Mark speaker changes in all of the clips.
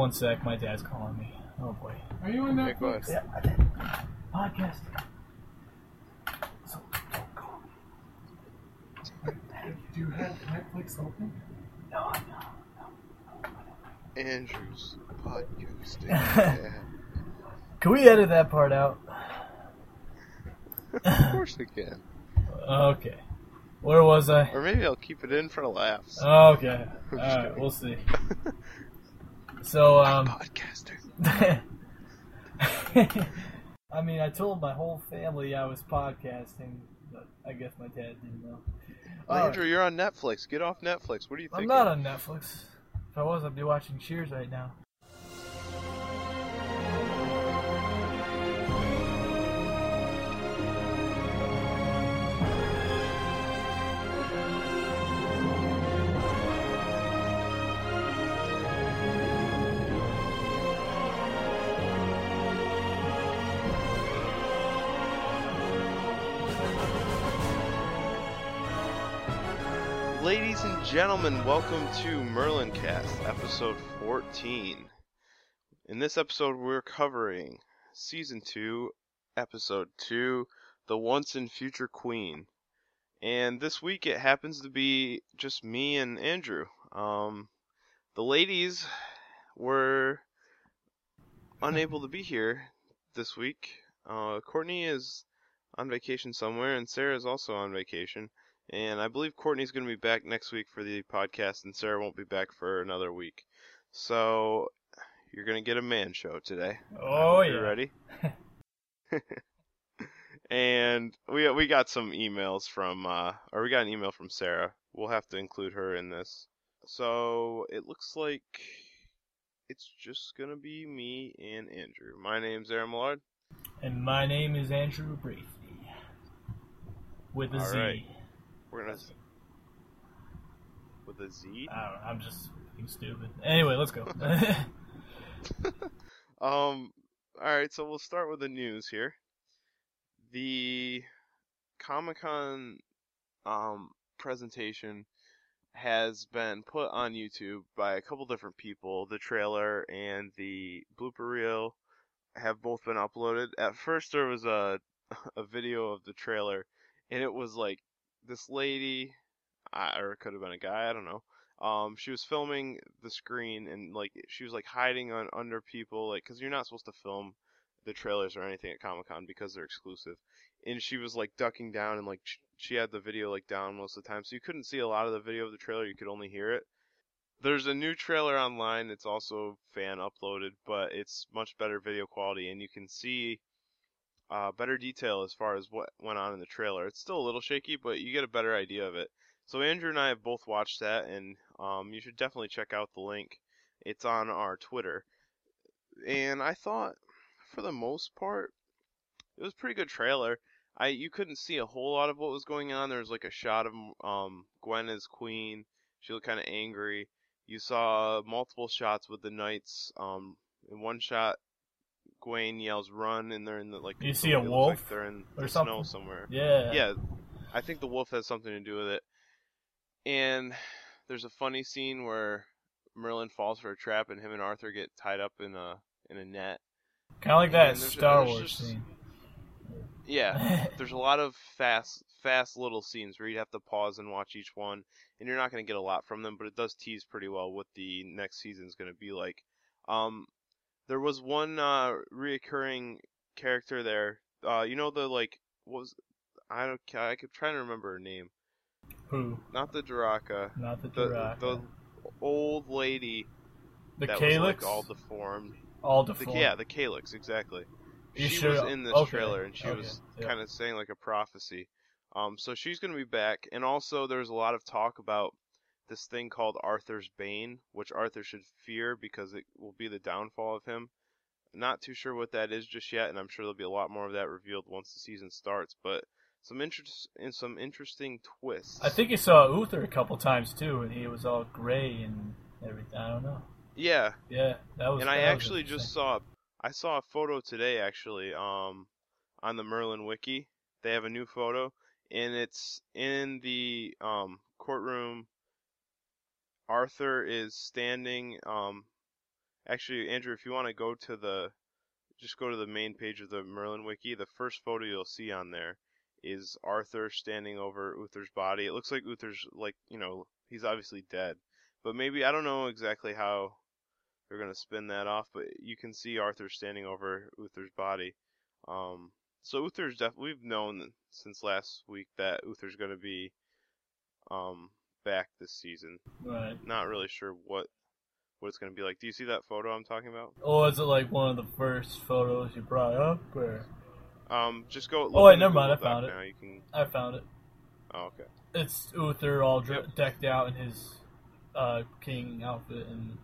Speaker 1: one sec. My dad's calling me. Oh boy.
Speaker 2: Are you on
Speaker 3: Okay, go
Speaker 1: Yeah, I did. Podcast. So don't call me.
Speaker 2: Do you have Netflix open?
Speaker 1: No,
Speaker 3: Andrew's podcasting.
Speaker 1: no.
Speaker 3: yeah.
Speaker 1: Can we edit that part out?
Speaker 3: Of course we can.
Speaker 1: Okay. Where was I?
Speaker 3: Or maybe I'll keep it in for laughs.
Speaker 1: Okay. Alright, we'll see. So, um.
Speaker 3: Podcasting.
Speaker 1: I mean, I told my whole family I was podcasting, but I guess my dad didn't know.
Speaker 3: Andrew, you're on Netflix. Get off Netflix. What are you think?
Speaker 1: I'm
Speaker 3: thinking?
Speaker 1: not on Netflix. If I was, I'd be watching Cheers right now.
Speaker 3: Gentlemen, welcome to Merlin Cast, episode 14. In this episode, we're covering season 2, episode 2, The Once and Future Queen. And this week it happens to be just me and Andrew. Um, the ladies were unable to be here this week. Uh, Courtney is on vacation somewhere, and Sarah is also on vacation. And I believe Courtney's going to be back next week for the podcast, and Sarah won't be back for another week. So you're going to get a man show today.
Speaker 1: Oh, yeah.
Speaker 3: You're ready? and we we got some emails from, uh, or we got an email from Sarah. We'll have to include her in this. So it looks like it's just going to be me and Andrew. My name's Aaron Millard.
Speaker 1: And my name is Andrew Braithey. With a Z.
Speaker 3: Alright. We're going to. With a Z?
Speaker 1: I don't know, I'm just being stupid. Anyway, let's go.
Speaker 3: Um. All right, so we'll start with the news here. The Comic Con um presentation has been put on YouTube by a couple different people. The trailer and the blooper reel have both been uploaded. At first, there was a a video of the trailer, and it was like this lady, or it could have been a guy, I don't know. Um, she was filming the screen and like she was like hiding on under people, like because you're not supposed to film the trailers or anything at Comic Con because they're exclusive. And she was like ducking down and like sh- she had the video like down most of the time, so you couldn't see a lot of the video of the trailer. You could only hear it. There's a new trailer online. It's also fan uploaded, but it's much better video quality, and you can see uh, better detail as far as what went on in the trailer. It's still a little shaky, but you get a better idea of it. So Andrew and I have both watched that, and um, you should definitely check out the link. It's on our Twitter. And I thought, for the most part, it was pretty good trailer. I you couldn't see a whole lot of what was going on. There was like a shot of um, Gwen as queen. She looked kind of angry. You saw multiple shots with the knights. Um, in one shot, Gwen yells "run," and they're in the like.
Speaker 1: You see a wolf
Speaker 3: Like they're in
Speaker 1: or
Speaker 3: the
Speaker 1: something?
Speaker 3: snow somewhere.
Speaker 1: yeah.
Speaker 3: Yeah, I think the wolf has something to do with it. And there's a funny scene where Merlin falls for a trap, and him and Arthur get tied up in a in a net.
Speaker 1: Kind of like that Star
Speaker 3: there's
Speaker 1: Wars
Speaker 3: just-
Speaker 1: scene.
Speaker 3: Yeah, there's a lot of fast fast little scenes where you'd have to pause and watch each one, and you're not going to get a lot from them, but it does tease pretty well what the next season's going to be like. Um, there was one uh reoccurring character there. Uh, you know the like what was I don't I keep trying to remember her name.
Speaker 1: Who?
Speaker 3: Not the Dorocha.
Speaker 1: Not the
Speaker 3: The
Speaker 1: Dorocha.
Speaker 3: the old lady
Speaker 1: The
Speaker 3: that
Speaker 1: Cailleach?
Speaker 3: was like all deformed.
Speaker 1: All
Speaker 3: The,
Speaker 1: deformed.
Speaker 3: yeah, the Cailleach, exactly.
Speaker 1: You
Speaker 3: she
Speaker 1: sure-
Speaker 3: was in this
Speaker 1: okay,
Speaker 3: trailer, and she
Speaker 1: okay,
Speaker 3: was
Speaker 1: yeah.
Speaker 3: kind of saying like a prophecy. Um, so she's gonna be back, and also there's a lot of talk about this thing called Arthur's Bane, which Arthur should fear because it will be the downfall of him. Not too sure what that is just yet, and I'm sure there'll be a lot more of that revealed once the season starts. But some interest and some interesting twists.
Speaker 1: I think you saw Uther a couple times too, and he was all gray and everything. I don't know.
Speaker 3: Yeah,
Speaker 1: Yeah, that was.
Speaker 3: and I actually just saw I saw a photo today actually um on the Merlin wiki. They have a new photo and it's in the um courtroom Arthur is standing um Actually, Andrew, if you want to go to the, just go to the main page of the Merlin wiki. The first photo you'll see on there is Arthur standing over Uther's body. It looks like Uther's like you know he's obviously dead, but maybe I don't know exactly how they're gonna spin that off. But you can see Arthur standing over Uther's body. Um, so Uther's def we've known since last week that Uther's gonna be um back this season.
Speaker 1: Right.
Speaker 3: Not really sure what what it's gonna be like. Do you see that photo I'm talking about?
Speaker 1: Oh, is it like one of the first photos you brought up? Or
Speaker 3: Um, just go. Look
Speaker 1: Oh, wait, never mind, I found it.
Speaker 3: Now you can.
Speaker 1: I found it.
Speaker 3: Oh, okay.
Speaker 1: It's Uther all dre-
Speaker 3: Yep.
Speaker 1: decked out in his uh, king outfit and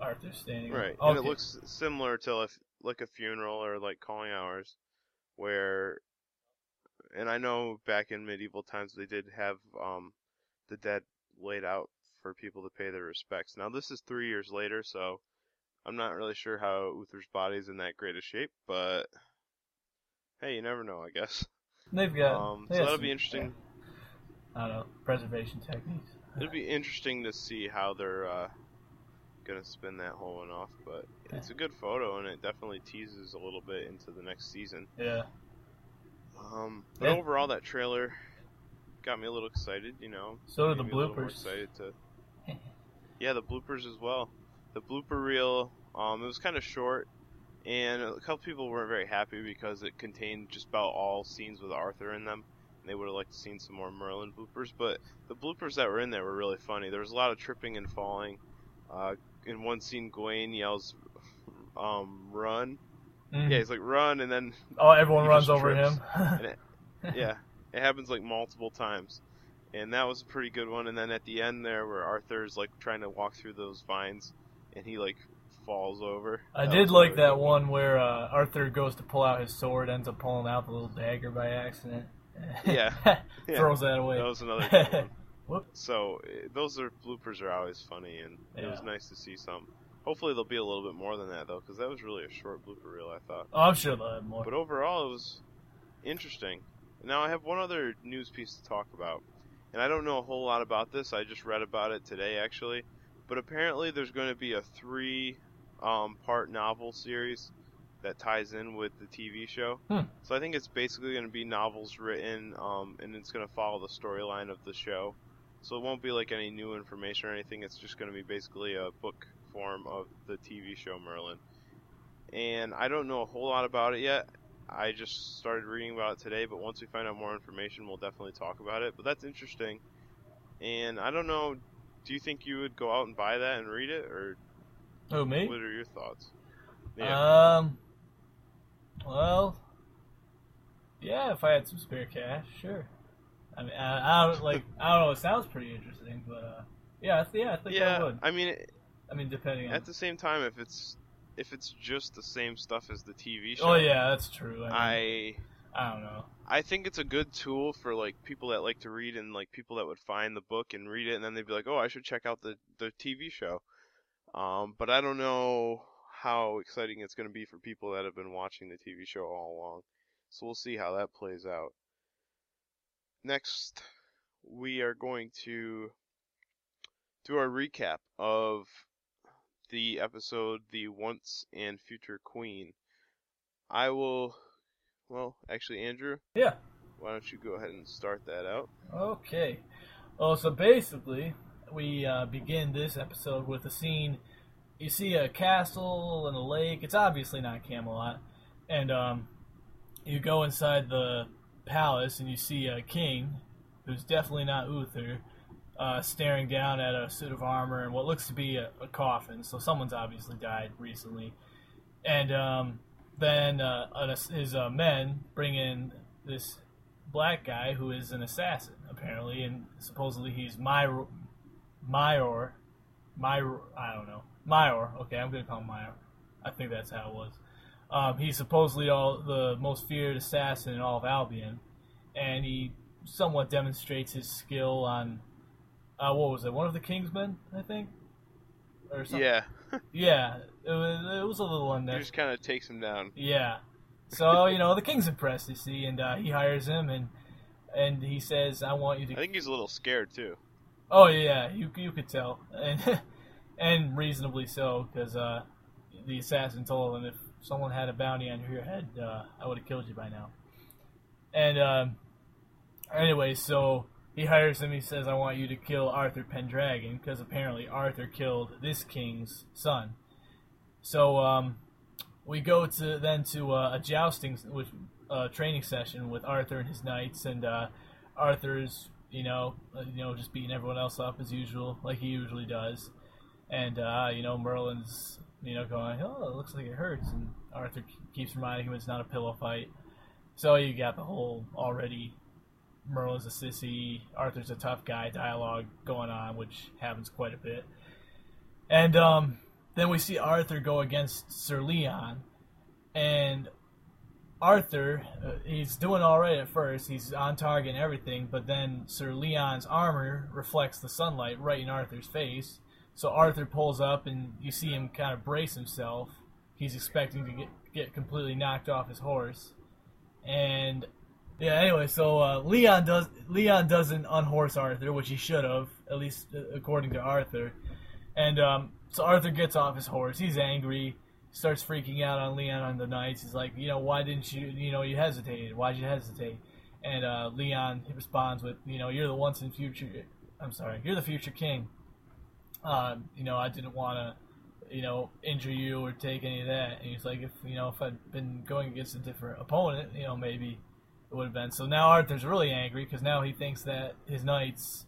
Speaker 1: Arthur standing.
Speaker 3: Right,
Speaker 1: Okay.
Speaker 3: and it looks similar to like a funeral or like calling hours, where, and I know back in medieval times they did have um, the dead laid out for people to pay their respects. Now this is three years later, so I'm not really sure how Uther's body's in that great a shape, but hey, you never know, I guess.
Speaker 1: They've got.
Speaker 3: Um,
Speaker 1: they
Speaker 3: so that'll
Speaker 1: some-
Speaker 3: be interesting.
Speaker 1: I don't know preservation techniques.
Speaker 3: It'll be interesting to see how they're uh, gonna spin that whole one off, but it's a good photo and it definitely teases a little bit into the next season.
Speaker 1: Yeah.
Speaker 3: Um, but
Speaker 1: Yeah.
Speaker 3: overall, that trailer got me a little excited. You know,
Speaker 1: So did the
Speaker 3: me a little more
Speaker 1: bloopers.
Speaker 3: Excited to, yeah, the bloopers as well. The blooper reel, um, it was kind of short, and a couple people weren't very happy because it contained just about all scenes with Arthur in them. And they would have liked to seen some more Merlin bloopers, but the bloopers that were in there were really funny. There was a lot of tripping and falling. Uh, in one scene, Gawain yells, um, "Run!"
Speaker 1: Mhm.
Speaker 3: Yeah, he's like, "Run!" and then
Speaker 1: Oh, everyone runs over
Speaker 3: trips.
Speaker 1: him.
Speaker 3: It- yeah, it happens like multiple times, and that was a pretty good one. And then at the end there, where Arthur's like trying to walk through those vines, and he like falls over.
Speaker 1: I
Speaker 3: That
Speaker 1: did like that one where uh, Arthur goes to pull out his sword, ends up pulling out the little dagger by accident.
Speaker 3: Yeah. Yeah.
Speaker 1: Throws that away.
Speaker 3: That was another one.
Speaker 1: Whoop.
Speaker 3: So eh, those are bloopers are always funny, and it was nice to see some. Hopefully there'll be a little bit more than that though, because that was really a short blooper reel. I thought.
Speaker 1: Oh, I'm sure they'll have more.
Speaker 3: But overall, it was interesting. Now, I have one other news piece to talk about. And I don't know a whole lot about this. I just read about it today, actually. But apparently, there's going to be a three um, part novel series that ties in with the TV show.
Speaker 1: Hmm.
Speaker 3: So I think it's basically going to be novels written, um, and it's going to follow the storyline of the show. So it won't be like any new information or anything. It's just going to be basically a book form of the TV show Merlin. And I don't know a whole lot about it yet. I just started reading about it today, but once we find out more information, we'll definitely talk about it. But that's interesting. And I don't know, do you think you would go out and buy that and read it, or
Speaker 1: oh me?
Speaker 3: what are your thoughts? Yeah.
Speaker 1: Um. Well. Yeah, if I had some spare cash, sure. I mean, I, I don't like. I don't know. It sounds pretty interesting, but uh, yeah, I yeah, I think I
Speaker 3: yeah,
Speaker 1: would.
Speaker 3: I mean, it-
Speaker 1: I mean, depending on.
Speaker 3: at the same time, if it's if it's just the same stuff as the TV show,
Speaker 1: oh yeah, that's true. I, mean,
Speaker 3: I
Speaker 1: I don't know.
Speaker 3: I think it's a good tool for like people that like to read and like people that would find the book and read it and then they'd be like, "Oh, I should check out the the TV show." Um, but I don't know how exciting it's going to be for people that have been watching the TV show all along. So we'll see how that plays out. Next, we are going to do our recap of the episode The Once and Future Queen. I will well, actually Andrew,
Speaker 1: Yeah.
Speaker 3: why don't you go ahead and start that out?
Speaker 1: Okay. Well, so basically, we uh, begin this episode with a scene. You see a castle and a lake. It's obviously not Camelot, and um, you go inside the palace and you see a king, who's definitely not Uther, uh, staring down at a suit of armor and what looks to be a, a coffin. So someone's obviously died recently, and um, then uh, his uh, men bring in this black guy who is an assassin apparently, and supposedly he's Myr, Myor, Myr, I don't know, Myor. Okay, I'm gonna call him Myor. I think that's how it was. Um, he's supposedly all the most feared assassin in all of Albion, and he somewhat demonstrates his skill on uh, what was it? One of the Kingsmen, I think, or something.
Speaker 3: Yeah,
Speaker 1: yeah. It was, it was a little unnecessary.
Speaker 3: just kind of takes him down.
Speaker 1: Yeah. So you know the king's impressed, you see, and uh, he hires him, and and he says, "I want you to."
Speaker 3: I think he's a little scared too.
Speaker 1: Oh yeah, you you could tell, and and reasonably so, because uh, the assassin told him, if someone had a bounty on your head, uh, I would have killed you by now. And um, anyway, so he hires him. He says, "I want you to kill Arthur Pendragon because apparently Arthur killed this king's son." So um, we go to then to uh, a jousting which, uh, training session with Arthur and his knights, and uh, Arthur's you know uh, you know just beating everyone else up as usual, like he usually does, and uh, you know Merlin's you know going, "Oh, it looks like it hurts," and Arthur keeps reminding him it's not a pillow fight. So you got the whole already Merlin's a sissy, Arthur's a tough guy dialogue going on, which happens quite a bit. And um, then we see Arthur go against Sir Leon, and Arthur, uh, he's doing all right at first. He's on target and everything, but then Sir Leon's armor reflects the sunlight right in Arthur's face. So Arthur pulls up, and you see him kind of brace himself. He's expecting to get get completely knocked off his horse, and yeah. Anyway, so uh, Leon does Leon doesn't unhorse Arthur, which he should have, at least uh, according to Arthur. And um, so Arthur gets off his horse. He's angry, starts freaking out on Leon on the knights. He's like, you know, why didn't you, you know, you hesitated? Why'd you hesitate? And uh, Leon responds with, you know, you're the once in future. I'm sorry, you're the future king. Um, you know, I didn't want to, you know, injure you or take any of that. And he's like, if you know, if I'd been going against a different opponent, you know, maybe it would have been. So now Arthur's really angry because now he thinks that his knights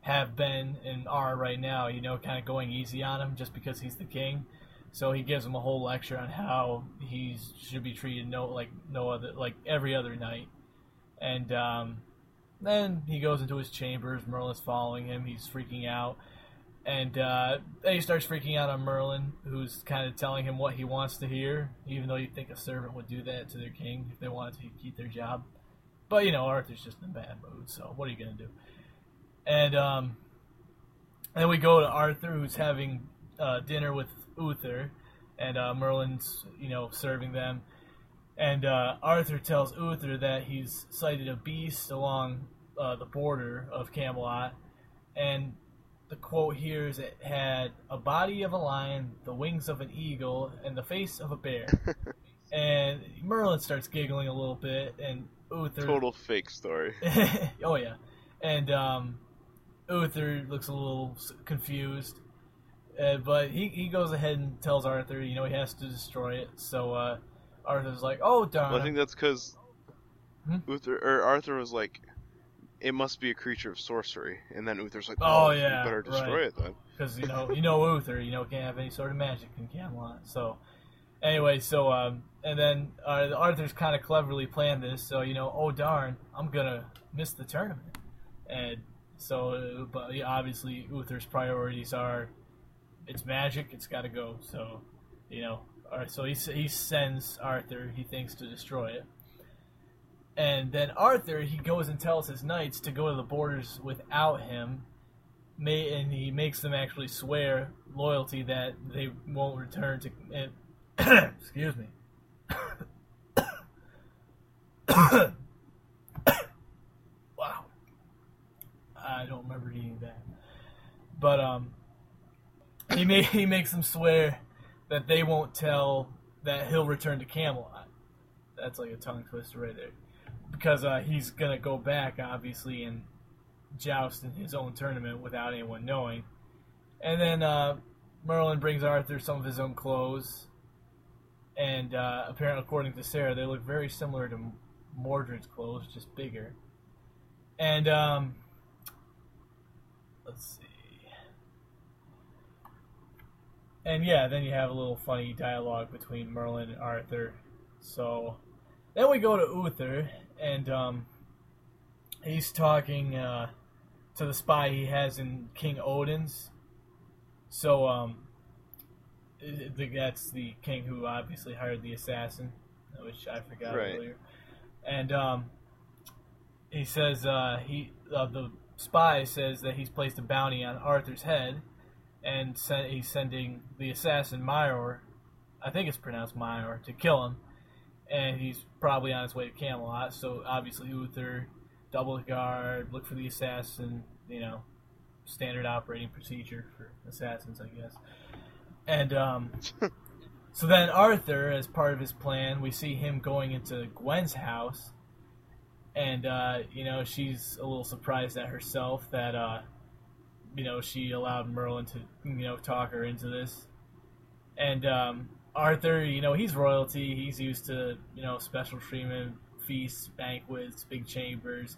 Speaker 1: have been and are right now, you know, kind of going easy on him just because he's the king. So he gives him a whole lecture on how he should be treated no like no other like every other knight. And um, then he goes into his chambers. Merlin's following him. He's freaking out. And uh, then he starts freaking out on Merlin, who's kind of telling him what he wants to hear, even though you'd think a servant would do that to their king if they wanted to keep their job. But, you know, Arthur's just in a bad mood, so what are you to do? And um, then we go to Arthur, who's having uh, dinner with Uther, and uh, Merlin's, you know, serving them. And uh, Arthur tells Uther that he's sighted a beast along uh, the border of Camelot, and the quote here is it had a body of a lion, the wings of an eagle, and the face of a bear. and Merlin starts giggling a little bit, and Uther.
Speaker 3: Total fake story.
Speaker 1: oh yeah, and um, Uther looks a little confused, uh, but he he goes ahead and tells Arthur, you know, he has to destroy it. So uh, Arthur's like, "Oh darn!"
Speaker 3: Well, I think that's because
Speaker 1: Hmm?
Speaker 3: Uther or Arthur was like, "It must be a creature of sorcery," and then Uther's like,
Speaker 1: Oh,
Speaker 3: "Oh,
Speaker 1: yeah,
Speaker 3: you better destroy
Speaker 1: right.
Speaker 3: it then."
Speaker 1: because you know you know Uther, you know can't have any sort of magic in Camelot. So anyway, so um, and then uh, Arthur's kind of cleverly planned this. So you know, oh darn, I'm gonna miss the tournament, and so uh, but yeah, obviously Uther's priorities are it's magic, it's got to go. So you know, so he he sends Arthur, he thinks to destroy it. And then Arthur, he goes and tells his knights to go to the borders without him, may, and he makes them actually swear loyalty that they won't return to. And, excuse me. Wow. I don't remember eating that, but um, he may, he makes them swear that they won't tell that he'll return to Camelot. That's like a tongue twister right there, because uh, he's gonna go back obviously and joust in his own tournament without anyone knowing. And then uh, Merlin brings Arthur some of his own clothes, and uh, apparently, according to Sarah, they look very similar to Mordred's clothes, just bigger. And um, let's see. And yeah, then you have a little funny dialogue between Merlin and Arthur. So then we go to Uther, and um, he's talking uh, to the spy he has in King Odin's. So um, that's the king who obviously hired the assassin, which I forgot
Speaker 3: Right.
Speaker 1: earlier. And um, he says uh, he uh, the spy says that he's placed a bounty on Arthur's head, and sen- he's sending the assassin Maior, I think it's pronounced Maior, to kill him. And he's probably on his way to Camelot. So obviously Uther, double guard, look for the assassin. You know, standard operating procedure for assassins, I guess. And um, so then Arthur, as part of his plan, we see him going into Gwen's house, and uh, you know she's a little surprised at herself that uh, you know she allowed Merlin to you know talk her into this, and um, Arthur, you know he's royalty. He's used to you know special treatment, feasts, banquets, big chambers,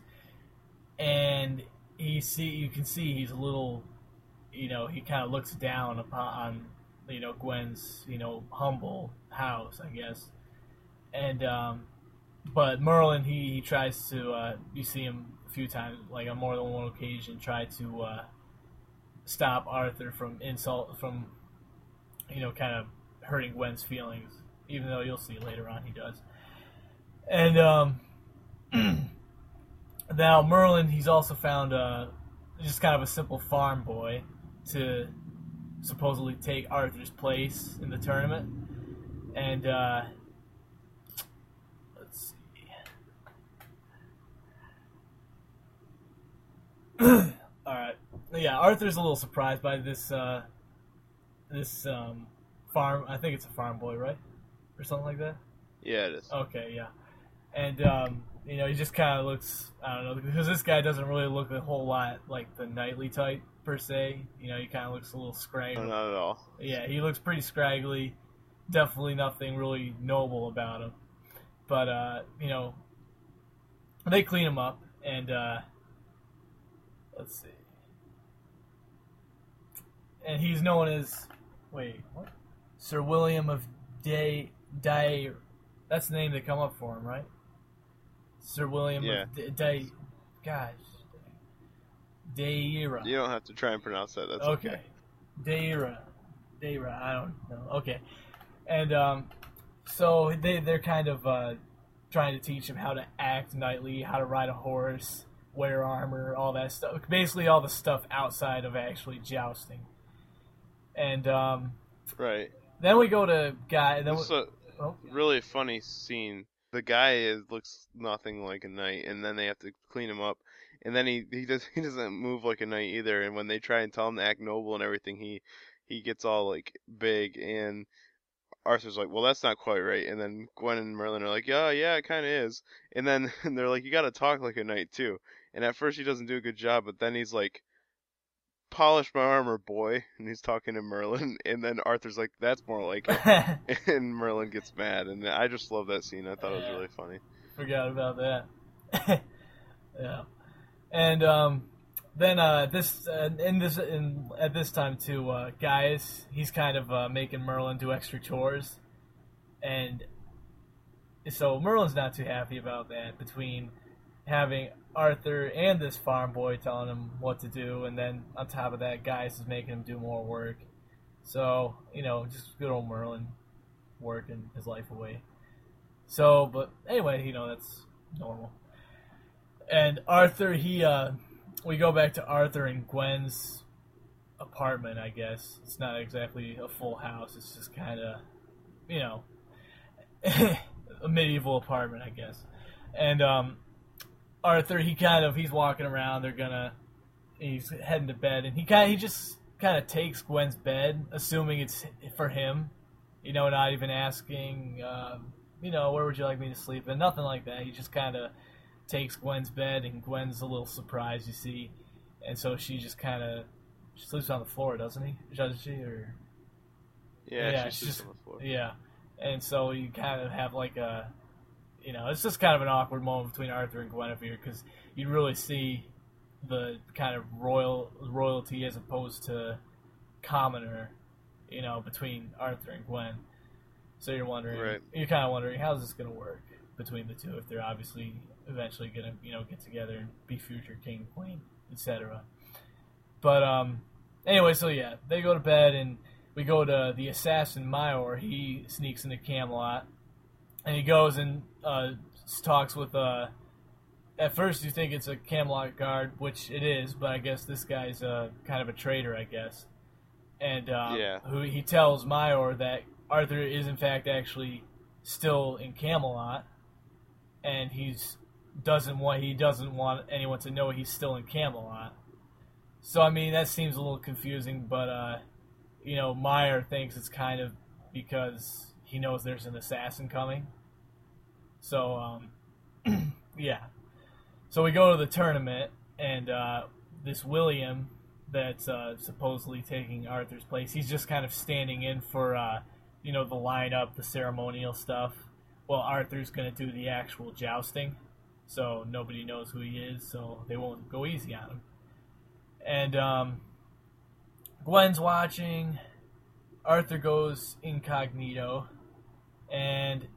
Speaker 1: and he see you can see he's a little, you know, he kind of looks down upon you know Gwen's you know humble house, I guess, and um, but Merlin he, he tries to uh, you see him a few times like on more than one occasion try to uh, stop Arthur from insult from you know kind of hurting Gwen's feelings, even though you'll see later on he does, and um. now Merlin, he's also found uh, just kind of a simple farm boy to supposedly take Arthur's place in the tournament, and uh, let's see. All right, yeah, Arthur's a little surprised by this uh, this um, farm. I think it's a farm boy, right, or something like that.
Speaker 3: Yeah, it is.
Speaker 1: Okay, yeah, and um, you know, he just kind of looks, I don't know, because this guy doesn't really look a whole lot like the knightly type per se. You know, he kind of looks a little scraggly.
Speaker 3: No, not at all.
Speaker 1: Yeah, he looks pretty scraggly. Definitely nothing really noble about him. But uh, you know, they clean him up, and uh, let's see. And he's known as, wait, what? Sir William of Day Day. That's the name they come up for him, right? Sir William
Speaker 3: Yeah.
Speaker 1: of D- Day. Gosh. Deira.
Speaker 3: You don't have to try and pronounce that. That's
Speaker 1: okay.
Speaker 3: okay.
Speaker 1: Deira. Deira, I don't know. Okay. And um, so they, they're kind of uh, trying to teach him how to act knightly, how to ride a horse, wear armor, all that stuff. Basically, all the stuff outside of actually jousting. And um,
Speaker 3: Right.
Speaker 1: then we go to guy. Then we,
Speaker 3: This is a
Speaker 1: oh,
Speaker 3: really funny scene. The guy is, looks nothing like a knight, and then they have to clean him up. And then he he does he doesn't move like a knight either. And when they try and tell him to act noble and everything, he he gets all like big. And Arthur's like, well, that's not quite right. And then Gwen and Merlin are like, yeah, yeah, it kind of is. And then and they're like, you got to talk like a knight too. And at first he doesn't do a good job, but then he's like, polish my armor, boy. And he's talking to Merlin. And then Arthur's like, that's more like it and Merlin gets mad, and I just love that scene. I thought it was really funny.
Speaker 1: Forgot about that. yeah, and um, then uh, this uh, in this in at this time too, uh, Gaius, he's kind of uh, making Merlin do extra chores, and so Merlin's not too happy about that. Between having Arthur and this farm boy telling him what to do, and then on top of that, Gaius is making him do more work. So you know, just good old Merlin working his life away. So, but anyway, you know that's normal. And Arthur, he, uh, we go back to Arthur and Gwen's apartment. I guess it's not exactly a full house. It's just kind of, you know, a medieval apartment, I guess. And um, Arthur, he kind of he's walking around. They're gonna, he's heading to bed, and he kind of he just kind of takes Gwen's bed, assuming it's for him. You know, not even asking. Um, you know, where would you like me to sleep? And nothing like that. He just kind of takes Gwen's bed, and Gwen's a little surprised, you see, and so she just kind of she sleeps on the floor, doesn't he? Doesn't she? Or
Speaker 3: Yeah,
Speaker 1: Yeah,
Speaker 3: just
Speaker 1: just-
Speaker 3: on the floor.
Speaker 1: yeah, and so you kind of have like a, you know, it's just kind of an awkward moment between Arthur and Guinevere because you really see the kind of royal royalty as opposed to commoner, you know, between Arthur and Gwen. So you're wondering,
Speaker 3: Right.
Speaker 1: you're kind of wondering how's this going to work between the two if they're obviously eventually to, you know, get together and be future king and queen, etc. But um, anyway, so yeah, they go to bed and we go to the assassin Mayor. He sneaks into Camelot, and he goes and uh, talks with. Uh, at first, you think it's a Camelot guard, which it is, but I guess this guy's uh, kind of a traitor, I guess. And um,
Speaker 3: Yeah.
Speaker 1: who he tells Mayor that Arthur is in fact actually still in Camelot, and he's doesn't want he doesn't want anyone to know he's still in Camelot. So I mean that seems a little confusing, but uh, you know Meyer thinks it's kind of because he knows there's an assassin coming. So um, yeah. So we go to the tournament, and uh, this William that's uh, supposedly taking Arthur's place, he's just kind of standing in for uh, you know the lineup, the ceremonial stuff. Well, Arthur's gonna do the actual jousting, so nobody knows who he is, so they won't go easy on him. And um, Gwen's watching. Arthur goes incognito, and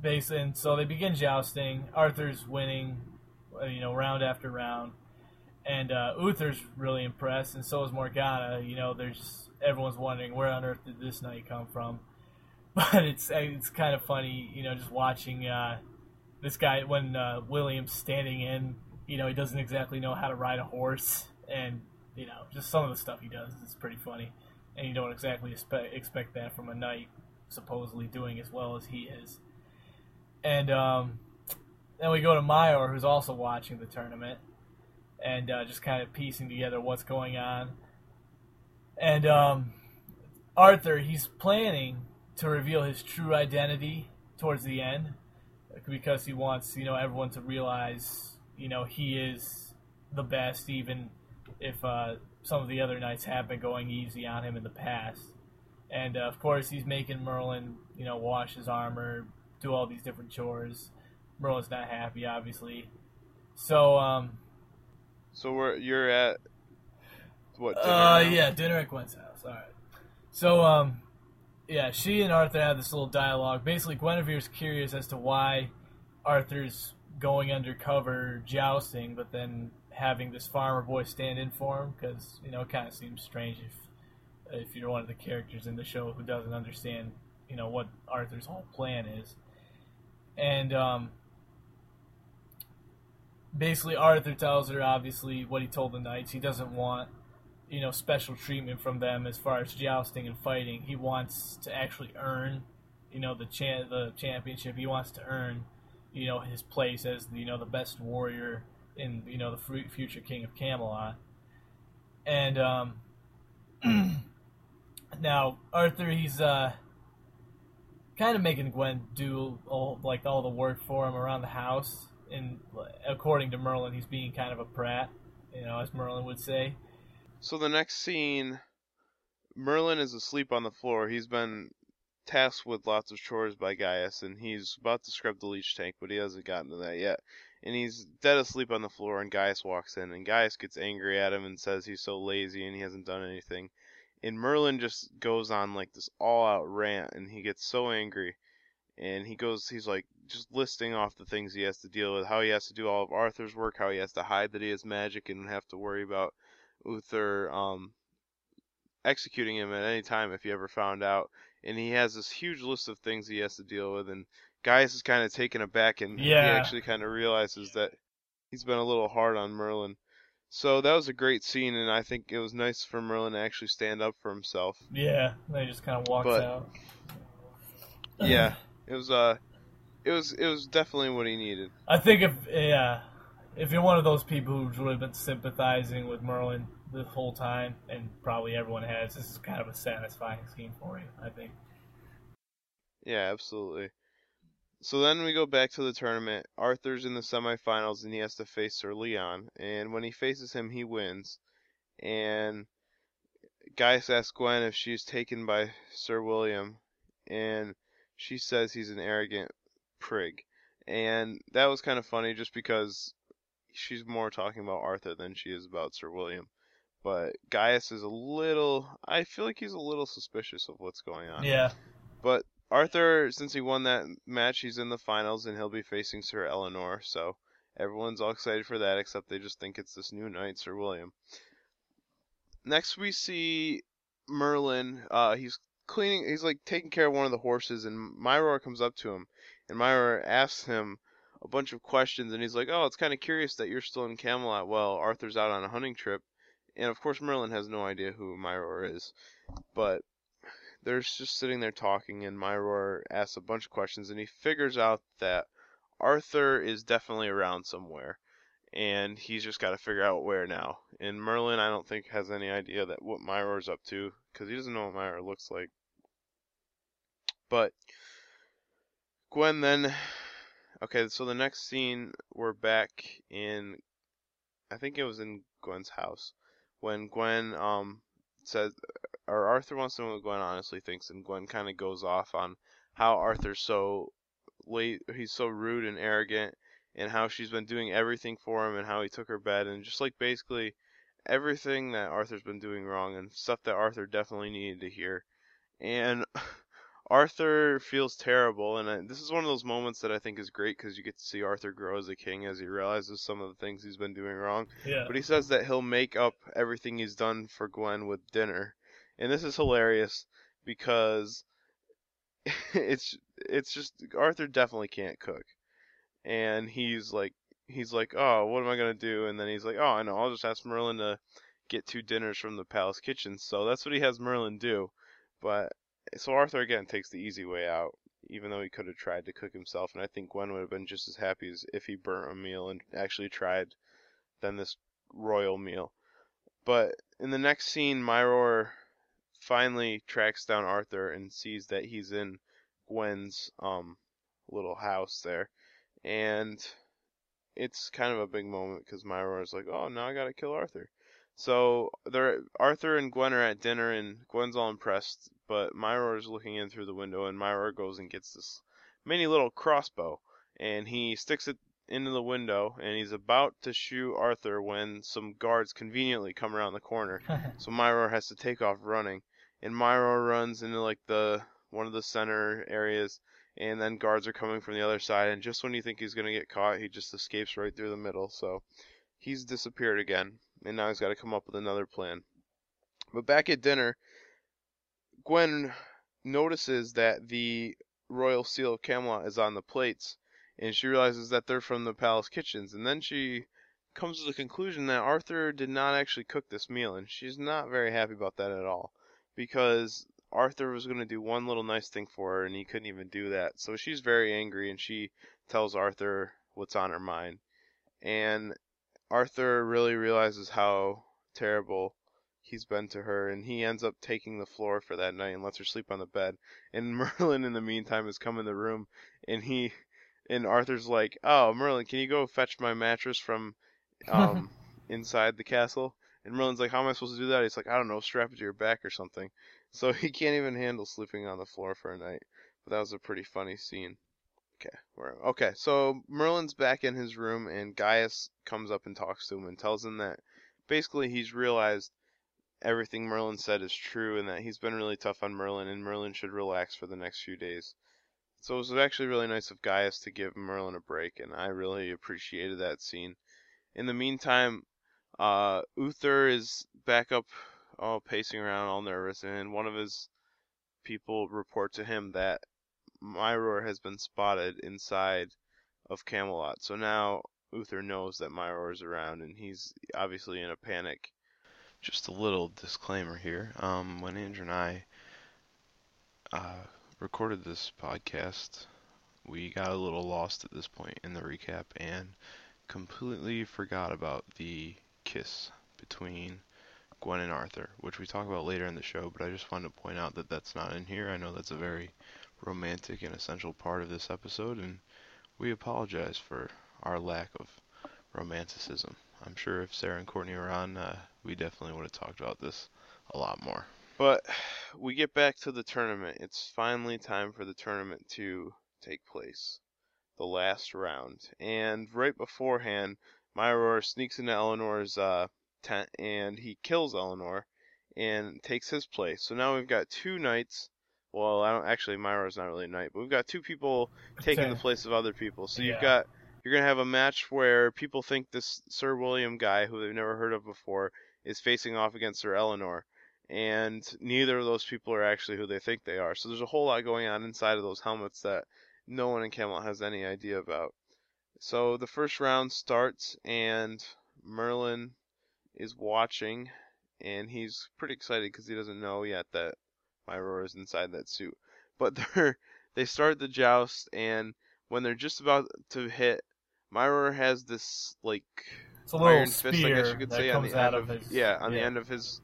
Speaker 1: basically, and so they begin jousting. Arthur's winning, uh, you know, round after round, and uh, Uther's really impressed, and so is Morgana. You know, there's everyone's wondering where on earth did this knight come from, but it's it's kind of funny, you know, just watching uh, this guy when uh, William's standing in. You know, he doesn't exactly know how to ride a horse, and you know, just some of the stuff he does is pretty funny, and you don't exactly expect expect that from a knight supposedly doing as well as he is. And um, then we go to Mayor, who's also watching the tournament, and uh, just kind of piecing together what's going on. And um, Arthur, he's planning to reveal his true identity towards the end because he wants, you know, everyone to realize, you know, he is the best, even if uh, some of the other knights have been going easy on him in the past. And uh, of course, he's making Merlin, you know, wash his armor, do all these different chores. Merlin's not happy, obviously. So, um,
Speaker 3: So we're you're at what? Dinner
Speaker 1: uh,
Speaker 3: now?
Speaker 1: yeah, dinner at Gwen's house. All right. So, um, yeah, she and Arthur have this little dialogue. Basically, Guinevere's curious as to why Arthur's going undercover jousting, but then having this farmer boy stand in for him because you know it kind of seems strange if if you're one of the characters in the show who doesn't understand you know what Arthur's whole plan is. And um, basically, Arthur tells her obviously what he told the knights. He doesn't want you know special treatment from them as far as jousting and fighting. He wants to actually earn you know the cha- the championship. He wants to earn you know his place as you know the best warrior in you know the fu- future king of Camelot. And um, now Arthur, he's uh, kind of making Gwen do all like all the work for him around the house. And according to Merlin, he's being kind of a prat, you know, as Merlin would say.
Speaker 3: So the next scene, Merlin is asleep on the floor. He's been tasked with lots of chores by Gaius, and he's about to scrub the leech tank, but he hasn't gotten to that yet. And he's dead asleep on the floor, and Gaius walks in, and Gaius gets angry at him and says he's so lazy and he hasn't done anything. And Merlin just goes on like this all-out rant, and he gets so angry, and he goes, he's like just listing off the things he has to deal with, how he has to do all of Arthur's work, how he has to hide that he has magic, and have to worry about Uther um, executing him at any time if he ever found out. And he has this huge list of things he has to deal with, and Gaius is kind of taken aback, and he actually kind of realizes that he's been a little hard on Merlin. So that was a great scene, and I think it was nice for Merlin to actually stand up for himself.
Speaker 1: Yeah, and he just kind of walks
Speaker 3: But-
Speaker 1: out.
Speaker 3: Yeah, it was uh, it was it was definitely what he needed.
Speaker 1: I think if yeah, if you're one of those people who's really been sympathizing with Merlin the whole time, and probably everyone has, this is kind of a satisfying scene for you. I think.
Speaker 3: Yeah, absolutely. So then we go back to the tournament. Arthur's in the semifinals and he has to face Sir Leon. And when he faces him, he wins. And Gaius asks Gwen if she's taken by Sir William. And she says he's an arrogant prig. And that was kind of funny just because she's more talking about Arthur than she is about Sir William. But Gaius is a little. I feel like he's a little suspicious of what's going on.
Speaker 1: Yeah,
Speaker 3: But Arthur, since he won that match, he's in the finals and he'll be facing Sir Eleanor. So everyone's all excited for that, except they just think it's this new knight, Sir William. Next, we see Merlin. Uh, he's cleaning. He's like taking care of one of the horses, and Myror comes up to him, and Myror asks him a bunch of questions, and he's like, "Oh, it's kind of curious that you're still in Camelot while Arthur's out on a hunting trip." And of course, Merlin has no idea who Myror is, but they're just sitting there talking, and Myror asks a bunch of questions, and he figures out that Arthur is definitely around somewhere, and he's just got to figure out where now. And Merlin, I don't think, has any idea that what Myror's up to, because he doesn't know what Myror looks like. But Gwen then okay, so the next scene we're back in I think it was in Gwen's house when Gwen um says or Arthur wants to know what Gwen honestly thinks and Gwen kind of goes off on how Arthur's so late he's so rude and arrogant and how she's been doing everything for him and how he took her bed and just like basically everything that Arthur's been doing wrong and stuff that Arthur definitely needed to hear. And Arthur feels terrible, and I, this is one of those moments that I think is great because you get to see Arthur grow as a king as he realizes some of the things he's been doing wrong.
Speaker 1: Yeah.
Speaker 3: But he says that he'll make up everything he's done for Gwen with dinner, and this is hilarious because it's it's just Arthur definitely can't cook, and he's like he's like oh what am I gonna do, and then he's like oh I know I'll just ask Merlin to get two dinners from the palace kitchen, so that's what he has Merlin do, but so Arthur again takes the easy way out, even though he could have tried to cook himself, and I think Gwen would have been just as happy as if he burnt a meal and actually tried than this royal meal. But in the next scene, Myror finally tracks down Arthur and sees that he's in Gwen's um little house there, and it's kind of a big moment because Myror is like, "Oh, now I gotta kill Arthur." So they're Arthur and Gwen are at dinner, and Gwen's all impressed, but Myror is looking in through the window, and Myror goes and gets this mini little crossbow, and he sticks it into the window, and he's about to shoot Arthur when some guards conveniently come around the corner. so Myror has to take off running, and Myror runs into like the one of the center areas, and then guards are coming from the other side, and just when you think he's gonna get caught, he just escapes right through the middle. So he's disappeared again, and now he's got to come up with another plan. But back at dinner, Gwen notices that the royal seal of Camelot is on the plates, and she realizes that they're from the palace kitchens. And then she comes to the conclusion that Arthur did not actually cook this meal, and she's not very happy about that at all, because Arthur was going to do one little nice thing for her, and he couldn't even do that. So she's very angry, and she tells Arthur what's on her mind. And Arthur really realizes how terrible he's been to her, and he ends up taking the floor for that night and lets her sleep on the bed. And Merlin, in the meantime, has come in the room, and he and Arthur's like, "Oh, Merlin, can you go fetch my mattress from um inside the castle?" And Merlin's like, "How am I supposed to do that?" He's like, "I don't know, strap it to your back or something." So he can't even handle sleeping on the floor for a night. But that was a pretty funny scene. Okay, okay. So Merlin's back in his room, and Gaius comes up and talks to him and tells him that basically he's realized everything Merlin said is true, and that he's been really tough on Merlin, and Merlin should relax for the next few days. So it was actually really nice of Gaius to give Merlin a break, and I really appreciated that scene. In the meantime, uh, Uther is back up, all pacing around, all nervous, and one of his people report to him that Myror has been spotted inside of Camelot. So now Uther knows that Myror is around, and he's obviously in a panic. Just a little disclaimer here. Um, when Andrew and I uh, recorded this podcast, we got a little lost at this point in the recap and completely forgot about the kiss between Gwen and Arthur, which we talk about later in the show, but I just wanted to point out that that's not in here. I know that's a very romantic and essential part of this episode, and we apologize for our lack of romanticism. I'm sure if Sarah and Courtney were on, uh, we definitely would have talked about this a lot more. But we get back to the tournament. It's finally time for the tournament to take place. The last round. And right beforehand, Myror sneaks into Eleanor's uh, tent and he kills Eleanor and takes his place. So now we've got two knights. Well, I don't actually Myror's not really a knight, but we've got two people taking the place of other people. So you've got you're gonna have a match where people think this Sir William guy, who they've never heard of before, is facing off against Sir Eleanor, and neither of those people are actually who they think they are. So there's a whole lot going on inside of those helmets that no one in Camelot has any idea about. So the first round starts, and Merlin is watching, and he's pretty excited because he doesn't know yet that Myror is inside that suit. But they're they start the joust, and when they're just about to hit, Myror has this like
Speaker 1: It's a
Speaker 3: iron fist, I guess you could say, on
Speaker 1: comes
Speaker 3: the
Speaker 1: out
Speaker 3: end
Speaker 1: of his
Speaker 3: yeah, on the end of his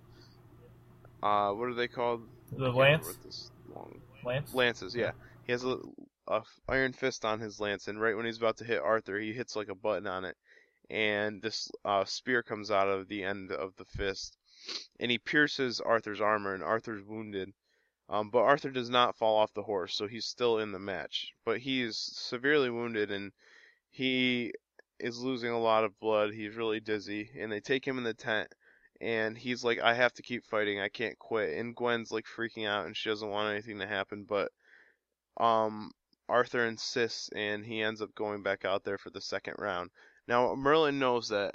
Speaker 3: uh, what are they called?
Speaker 1: the lance.
Speaker 3: long
Speaker 1: Lance.
Speaker 3: lances. Yeah, he has a, a iron fist on his lance, and right when he's about to hit Arthur, he hits like a button on it, and this uh, spear comes out of the end of the fist, and he pierces Arthur's armor, and Arthur's wounded. Um, but Arthur does not fall off the horse, so he's still in the match. But he is severely wounded, and he is losing a lot of blood. He's really dizzy, and they take him in the tent. And he's like, I have to keep fighting. I can't quit. And Gwen's like freaking out, and she doesn't want anything to happen. But um, Arthur insists, and he ends up going back out there for the second round. Now Merlin knows that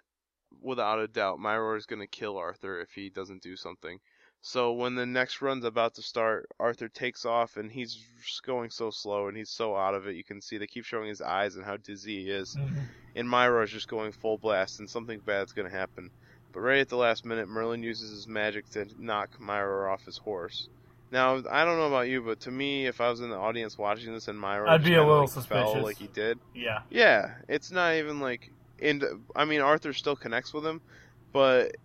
Speaker 3: without a doubt, Myror is going to kill Arthur if he doesn't do something. So when the next run's about to start, Arthur takes off, and he's going so slow, and he's so out of it. You can see they keep showing his eyes and how dizzy he is.
Speaker 1: Mhm.
Speaker 3: And Myror is just going full blast, and something bad's going to happen. But right at the last minute, Merlin uses his magic to knock Myror off his horse. Now, I don't know about you, but to me, if I was in the audience watching this and Myror
Speaker 1: I'd be a little
Speaker 3: like, fell
Speaker 1: suspicious.
Speaker 3: like he did,
Speaker 1: Yeah.
Speaker 3: yeah, it's not even like, and I mean Arthur still connects with him, but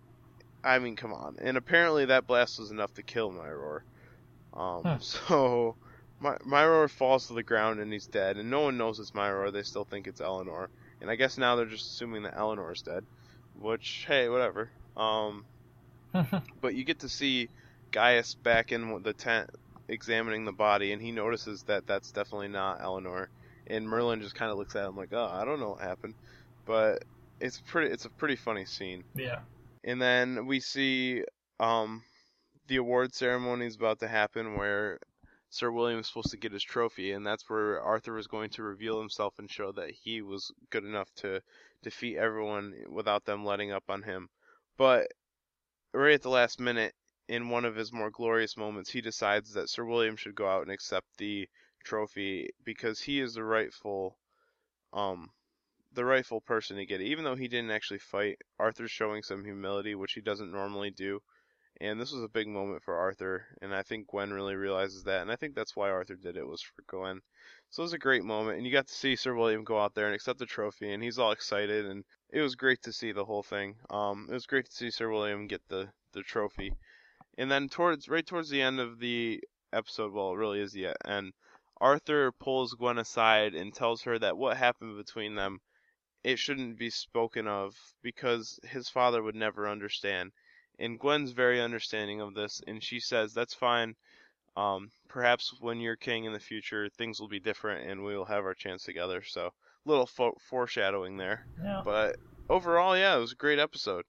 Speaker 3: I mean, come on. And apparently that blast was enough to kill Myror. Um,
Speaker 1: Huh.
Speaker 3: so My- Myror falls to the ground and he's dead, and no one knows it's Myror. They still think it's Eleanor, and I guess now they're just assuming that Eleanor is dead, which hey, whatever. Um, but you get to see Gaius back in the tent examining the body, and he notices that that's definitely not Eleanor. And Merlin just kind of looks at him like, "Oh, I don't know what happened," but it's pretty. It's a pretty funny scene.
Speaker 1: yeah.
Speaker 3: And then we see um, the award ceremony is about to happen, where Sir William is supposed to get his trophy, and that's where Arthur is going to reveal himself and show that he was good enough to defeat everyone without them letting up on him. But right at the last minute, in one of his more glorious moments, he decides that Sir William should go out and accept the trophy because he is the rightful um the rightful person to get it. Even though he didn't actually fight, Arthur's showing some humility, which he doesn't normally do. And this was a big moment for Arthur, and I think Gwen really realizes that, and I think that's why Arthur did it was for Gwen. So it was a great moment, and you got to see Sir William go out there and accept the trophy, and he's all excited, and it was great to see the whole thing. Um, it was great to see Sir William get the the trophy, and then towards right towards the end of the episode, well, it really is the end. Arthur pulls Gwen aside and tells her that what happened between them it shouldn't be spoken of because his father would never understand. And Gwen's very understanding of this, and she says, That's fine. Um, perhaps when you're king in the future, things will be different and we will have our chance together. So, little fo- foreshadowing there.
Speaker 1: Yeah.
Speaker 3: But overall, yeah, it was a great episode.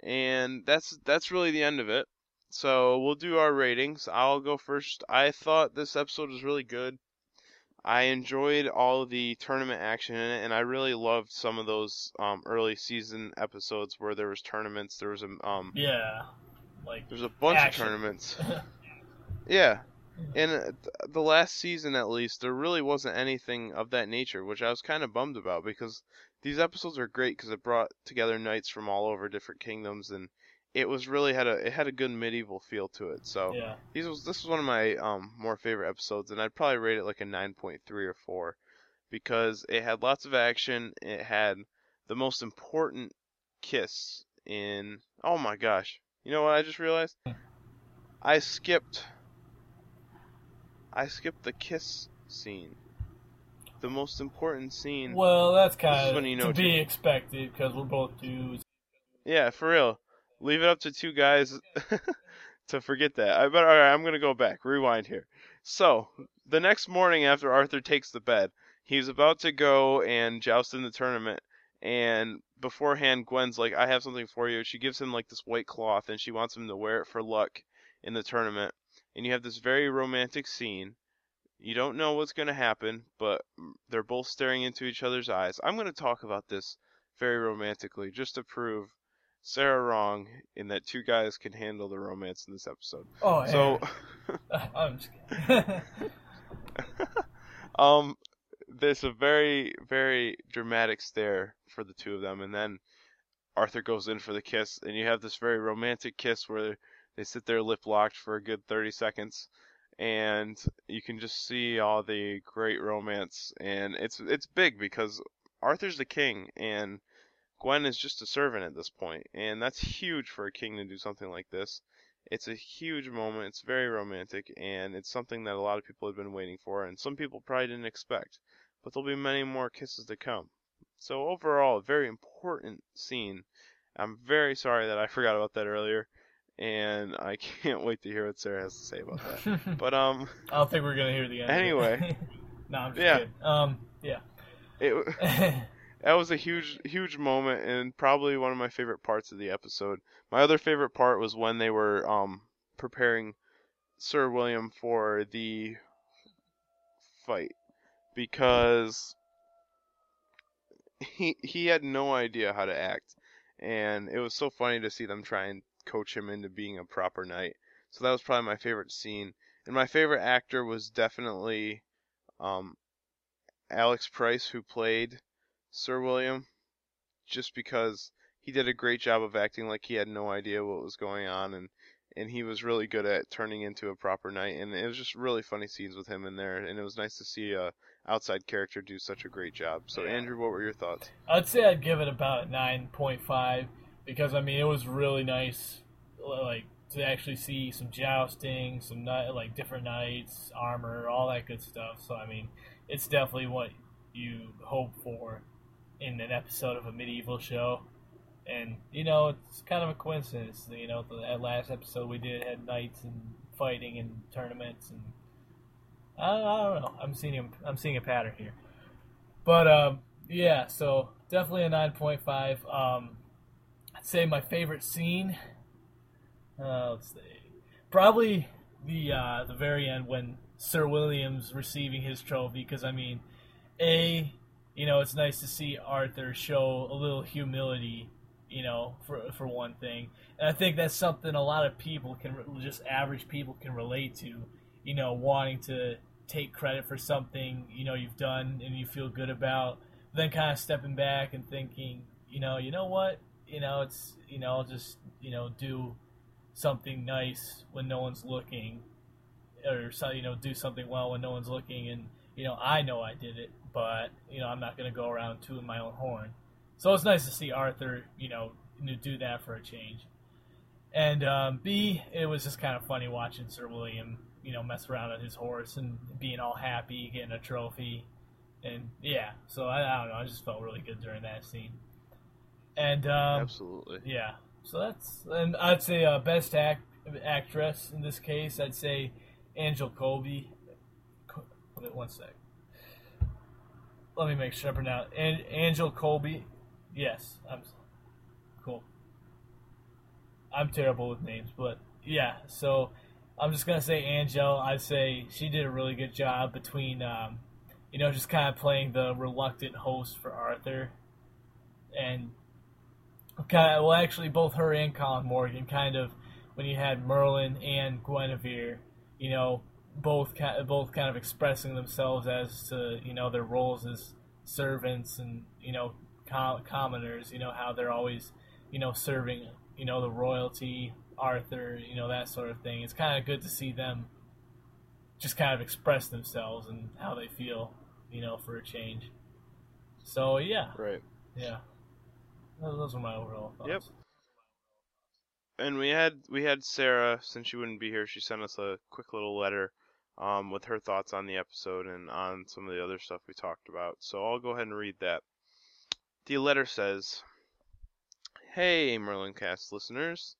Speaker 3: And that's that's really the end of it. So we'll do our ratings. I'll go first. I thought this episode was really good. I enjoyed all the tournament action in it, and I really loved some of those um, early season episodes where there was tournaments. There was a um,
Speaker 1: Yeah. Like.
Speaker 3: there's a bunch
Speaker 1: Action.
Speaker 3: of tournaments. Yeah. And uh, th- the last season, at least, there really wasn't anything of that nature, which I was kind of bummed about because these episodes are great because it brought together knights from all over different kingdoms, and it was really had a it had a good medieval feel to it. So
Speaker 1: yeah.
Speaker 3: these was this was one of my um more favorite episodes, and I'd probably rate it like a 9.3 or 4 because it had lots of action. It had the most important kiss in. Oh my gosh! You know what I just realized? I skipped. I skipped the kiss scene. The most important scene.
Speaker 1: Well, that's kind
Speaker 3: when you
Speaker 1: of
Speaker 3: know
Speaker 1: to be expected because we're both dudes.
Speaker 3: Yeah, for real. Leave it up to two guys to forget that. I better. All right, I'm gonna go back. Rewind here. So the next morning after Arthur takes the bed, he's about to go and joust in the tournament. And beforehand, Gwen's like, "I have something for you." She gives him like this white cloth, and she wants him to wear it for luck in the tournament. And you have this very romantic scene. You don't know what's gonna happen, but they're both staring into each other's eyes. I'm gonna talk about this very romantically, just to prove Sarah wrong in that two guys can handle the romance in this episode.
Speaker 1: Oh, yeah.
Speaker 3: So,
Speaker 1: I'm just kidding.
Speaker 3: um, there's a very, very dramatic stare for the two of them, and then Arthur goes in for the kiss, and you have this very romantic kiss where they sit there lip locked for a good 30 seconds, and you can just see all the great romance, and it's it's big because Arthur's the king, and Gwen is just a servant at this point, and that's huge for a king to do something like this. It's a huge moment. It's very romantic, and it's something that a lot of people have been waiting for, and some people probably didn't expect. But there'll be many more kisses to come. So overall, a very important scene. I'm very sorry that I forgot about that earlier, and I can't wait to hear what Sarah has to say about that. But um,
Speaker 1: I don't think we're gonna hear the end.
Speaker 3: Anyway.
Speaker 1: no, I'm just
Speaker 3: Yeah.
Speaker 1: kidding. Um, yeah.
Speaker 3: it that was a huge huge moment and probably one of my favorite parts of the episode. My other favorite part was when they were um preparing Sir William for the fight because he he had no idea how to act and it was so funny to see them try and coach him into being a proper knight. So that was probably my favorite scene. And my favorite actor was definitely um Alex Price who played Sir William just because he did a great job of acting like he had no idea what was going on and and he was really good at turning into a proper knight and it was just really funny scenes with him in there and it was nice to see a outside character do such a great job. So
Speaker 1: Yeah.
Speaker 3: Andrew, what were your thoughts?
Speaker 1: I'd say I'd give it about nine point five because I mean it was really nice, like to actually see some jousting, some like different knights, armor, all that good stuff. So I mean, it's definitely what you hope for in an episode of a medieval show. And you know, it's kind of a coincidence. You know, that last episode we did had knights and fighting and tournaments, and I, I don't know. I'm seeing I'm seeing a pattern here. But um, yeah, so definitely a nine point five. Um, I'd say my favorite scene. Uh, let's see, probably the uh, the very end when Sir William's receiving his trophy. Because I mean, a you know it's nice to see Arthur show a little humility. You know, for for one thing, and I think that's something a lot of people can just average people can relate to. You know, wanting to take credit for something you know you've done and you feel good about then kind of stepping back and thinking you know you know what you know it's you know I'll just you know do something nice when no one's looking or so you know do something well when no one's looking and you know I know I did it but you know I'm not going to go around tooting my own horn. So it's nice to see Arthur you know do that for a change. And um, B it was just kind of funny watching Sir William you know mess around on his horse and being all happy getting a trophy. And yeah so I, I don't know I just felt really good during that scene. And um,
Speaker 3: Absolutely.
Speaker 1: yeah so that's and I'd say uh, best act actress in this case I'd say Angel Coulby wait one sec let me make sure I pronounce An- Angel Coulby? Yes I'm cool. I'm terrible with names but yeah so I'm just gonna say Angel. I'd say she did a really good job between, um, you know, just kind of playing the reluctant host for Arthur, and kind of well, actually, both her and Colin Morgan kind of when you had Merlin and Guinevere, you know, both kind both kind of expressing themselves as to you know their roles as servants and you know com- commoners. You know how they're always you know serving you know the royalty Arthur, you know, that sort of thing. It's kind of good to see them just kind of express themselves and how they feel, you know, for a change. So, yeah,
Speaker 3: Right.
Speaker 1: yeah. Those those are my overall thoughts.
Speaker 3: Yep. And we had we had Sarah since she wouldn't be here. She sent us a quick little letter um, with her thoughts on the episode and on some of the other stuff we talked about. So I'll go ahead and read that. The letter says, "Hey Merlin Cast listeners,"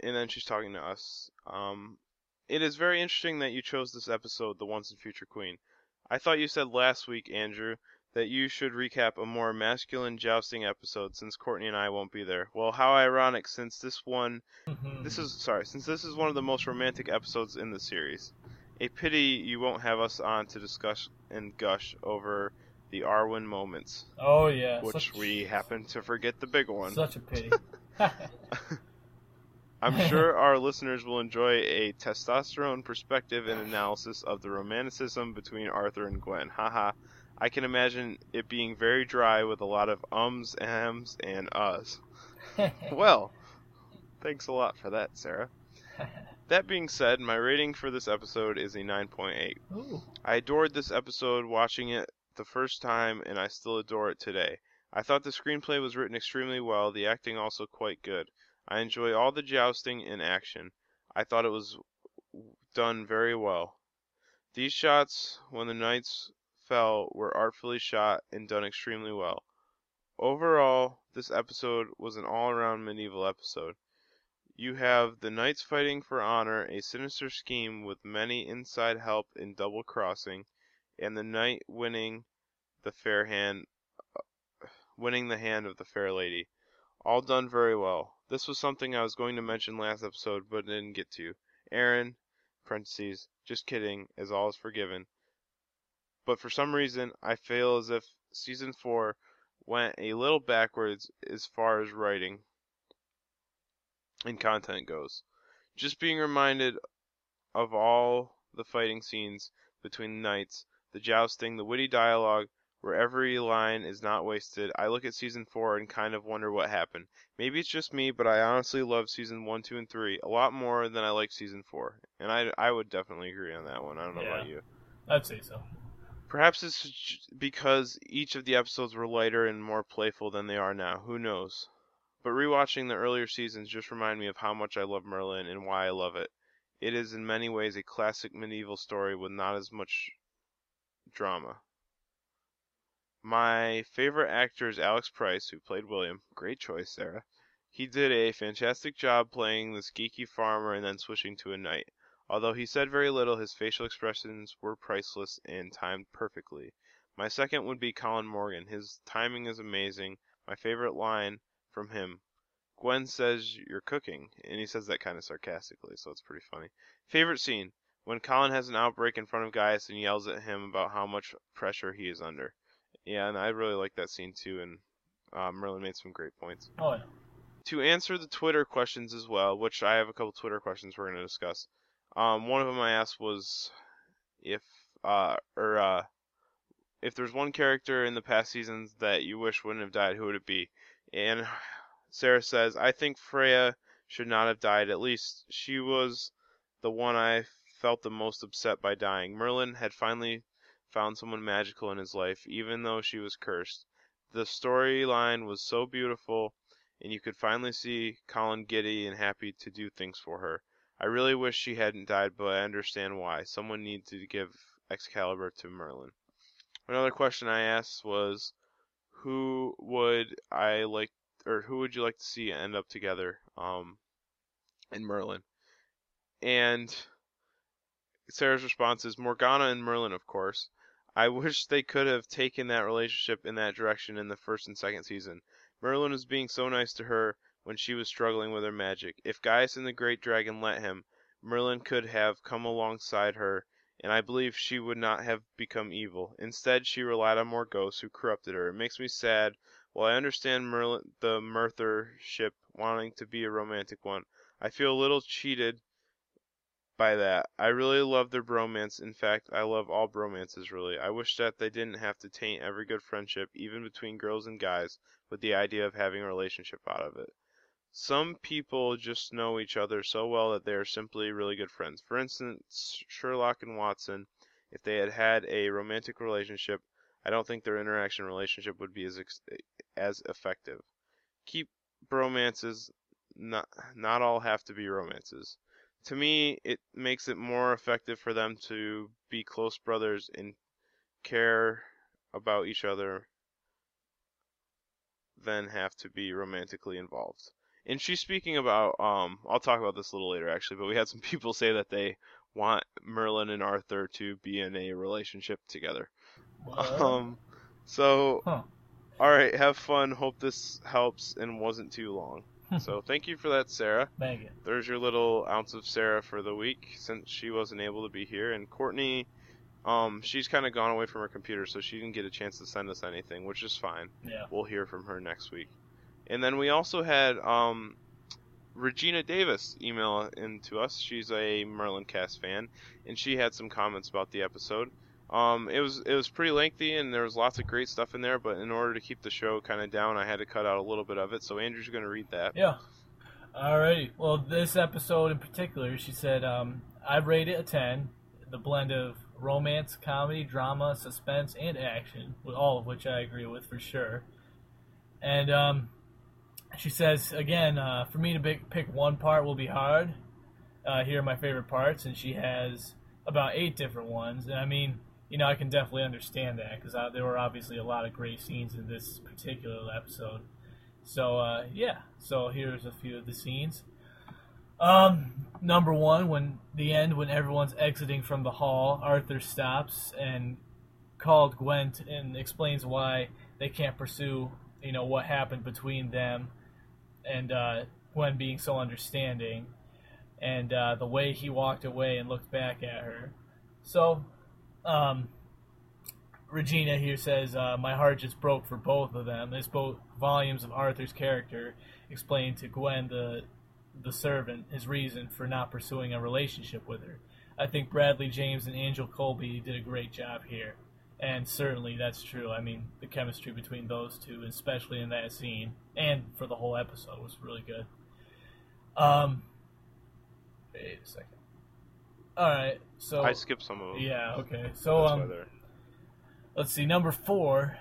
Speaker 3: and then she's talking to us. Um, it is very interesting that you chose this episode, "The Once and Future Queen." I thought you said last week, Andrew, that you should recap a more masculine jousting episode since Courtney and I won't be there. Well, how ironic since this one
Speaker 1: Mhm.
Speaker 3: this is sorry, since this is one of the most romantic episodes in the series. A pity you won't have us on to discuss and gush over the Arwen moments,
Speaker 1: oh, yeah.
Speaker 3: which
Speaker 1: such,
Speaker 3: we happen to forget the big one.
Speaker 1: Such a pity.
Speaker 3: I'm sure our listeners will enjoy a testosterone perspective and analysis of the romanticism between Arthur and Gwen. Haha. I can imagine it being very dry with a lot of ums, ams, and uhs. Well, thanks a lot for that, Sarah. That being said, my rating for this episode is a 9.8.
Speaker 1: Ooh.
Speaker 3: I adored this episode watching it the first time, and I still adore it today. I thought the screenplay was written extremely well, the acting also quite good. I enjoy all the jousting and action. I thought it was done very well. These shots, when the knights fell, were artfully shot and done extremely well. Overall, this episode was an all around medieval episode. You have the knights fighting for honor, a sinister scheme with many inside help in double crossing, and the knight winning the fair hand uh, winning the hand of the fair lady. All done very well. This was something I was going to mention last episode but didn't get to. Aaron, parentheses, just kidding, as all is forgiven. But for some reason, I feel as if season 4 went a little backwards as far as writing and content goes. Just being reminded of all the fighting scenes between the knights, the jousting, the witty dialogue, where every line is not wasted. I look at season 4 and kind of wonder what happened. Maybe it's just me, but I honestly love season 1, 2, and 3 a lot more than I like season 4. And I, I would definitely agree on that one. I don't know
Speaker 1: Yeah.
Speaker 3: about you.
Speaker 1: I'd say so.
Speaker 3: Perhaps it's because each of the episodes were lighter and more playful than they are now. Who knows? But rewatching the earlier seasons just remind me of how much I love Merlin and why I love it. It is in many ways a classic medieval story with not as much drama. My favorite actor is Alex Price, who played William. Great choice, Sarah. He did a fantastic job playing this geeky farmer and then switching to a knight. Although he said very little, his facial expressions were priceless and timed perfectly. My second would be Colin Morgan. His timing is amazing. My favorite line from him Gwen says you're cooking, and he says that kind of sarcastically, so it's pretty funny. Favorite scene when Colin has an outbreak in front of Gaius and yells at him about how much pressure he is under. Yeah, and I really like that scene too, and uh, Merlin made some great points
Speaker 1: Oh yeah.
Speaker 3: to answer the Twitter questions as well, which I have a couple Twitter questions we're going to discuss. Um, one of them I asked was if uh, or uh, if there's one character in the past seasons that you wish wouldn't have died, who would it be? And Sarah says, I think Freya should not have died. At least she was the one I felt the most upset by dying. Merlin had finally found someone magical in his life, even though she was cursed. The storyline was so beautiful and you could finally see Colin giddy and happy to do things for her. I really wish she hadn't died, but I understand why. Someone needed to give Excalibur to Merlin. Another question I asked was, who would I like, or who would you like to see end up together, um, in Merlin? And Sarah's response is Morgana and Merlin, of course. I wish they could have taken that relationship in that direction in the first and second season. Merlin was being so nice to her when she was struggling with her magic. If Gaius and the Great Dragon let him, Merlin could have come alongside her, and I believe she would not have become evil. Instead, she relied on more ghosts who corrupted her. It makes me sad. While I understand Merlin, the Merthur-ship wanting to be a romantic one, I feel a little cheated by that. I really love their bromance. In fact, I love all bromances, really. I wish that they didn't have to taint every good friendship, even between girls and guys, with the idea of having a relationship out of it. Some people just know each other so well that they are simply really good friends. For instance, Sherlock and Watson, if they had had a romantic relationship, I don't think their interaction relationship would be as as effective. Keep bromances. Not not all have to be romances. To me, it makes it more effective for them to be close brothers and care about each other than have to be romantically involved. And she's speaking about um I'll talk about this a little later actually, but we had some people say that they want Merlin and Arthur to be in a relationship together.
Speaker 1: What?
Speaker 3: Um so
Speaker 1: Huh.
Speaker 3: all right, have fun. Hope this helps and wasn't too long. so thank you for that, Sarah.
Speaker 1: Megan.
Speaker 3: There's your little ounce of Sarah for the week since she wasn't able to be here. And Courtney, um, she's kind of gone away from her computer, so she didn't get a chance to send us anything, which is fine.
Speaker 1: Yeah.
Speaker 3: We'll hear from her next week. And then we also had um, Regina Davis email in to us. She's a Merlin Cast fan, and she had some comments about the episode. Um, it was it was pretty lengthy, and there was lots of great stuff in there. But in order to keep the show kind of down, I had to cut out a little bit of it. So Andrew's going to read that.
Speaker 1: Yeah. Alrighty. Well, this episode in particular, she said, um, I'd rate it a 10. The blend of romance, comedy, drama, suspense, and action, all of which I agree with for sure. And um, she says again, uh, for me to pick, one part will be hard. Uh, here are my favorite parts, and she has about eight different ones. And I mean, you know, I can definitely understand that because there were obviously a lot of great scenes in this particular episode. So uh, yeah, so here's a few of the scenes. Um, number one, when the end, when everyone's exiting from the hall, Arthur stops and called Gwent and explains why they can't pursue, you know, what happened between them, and uh, Gwen being so understanding, and uh, the way he walked away and looked back at her. So, um, Regina here says, uh, "My heart just broke for both of them." This spoke volumes of Arthur's character, explaining to Gwen the the servant his reason for not pursuing a relationship with her. I think Bradley James and Angel Coulby did a great job here, and certainly that's true. I mean, the chemistry between those two, especially in that scene and for the whole episode, was really good. Um, wait a second. All right, so
Speaker 3: I skipped some of them.
Speaker 1: yeah, okay. So um, let's see number four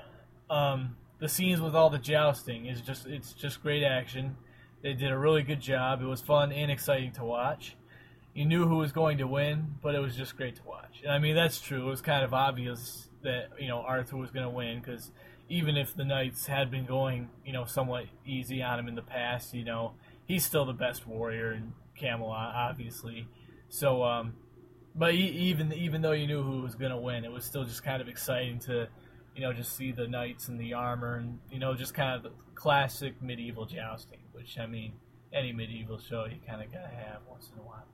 Speaker 1: um, the scenes with all the jousting is just it's just great action they did a really good job it was fun and exciting to watch you knew who was going to win but it was just great to watch and i mean that's true it was kind of obvious that you know arthur was going to win because even if the knights had been going you know somewhat easy on him in the past you know he's still the best warrior in camelot obviously so um but e- even even though you knew who was going to win, it was still just kind of exciting to, you know, just see the knights and the armor and you know just kind of the classic medieval jousting. Which I mean, any medieval show you kind of gotta have once in a while.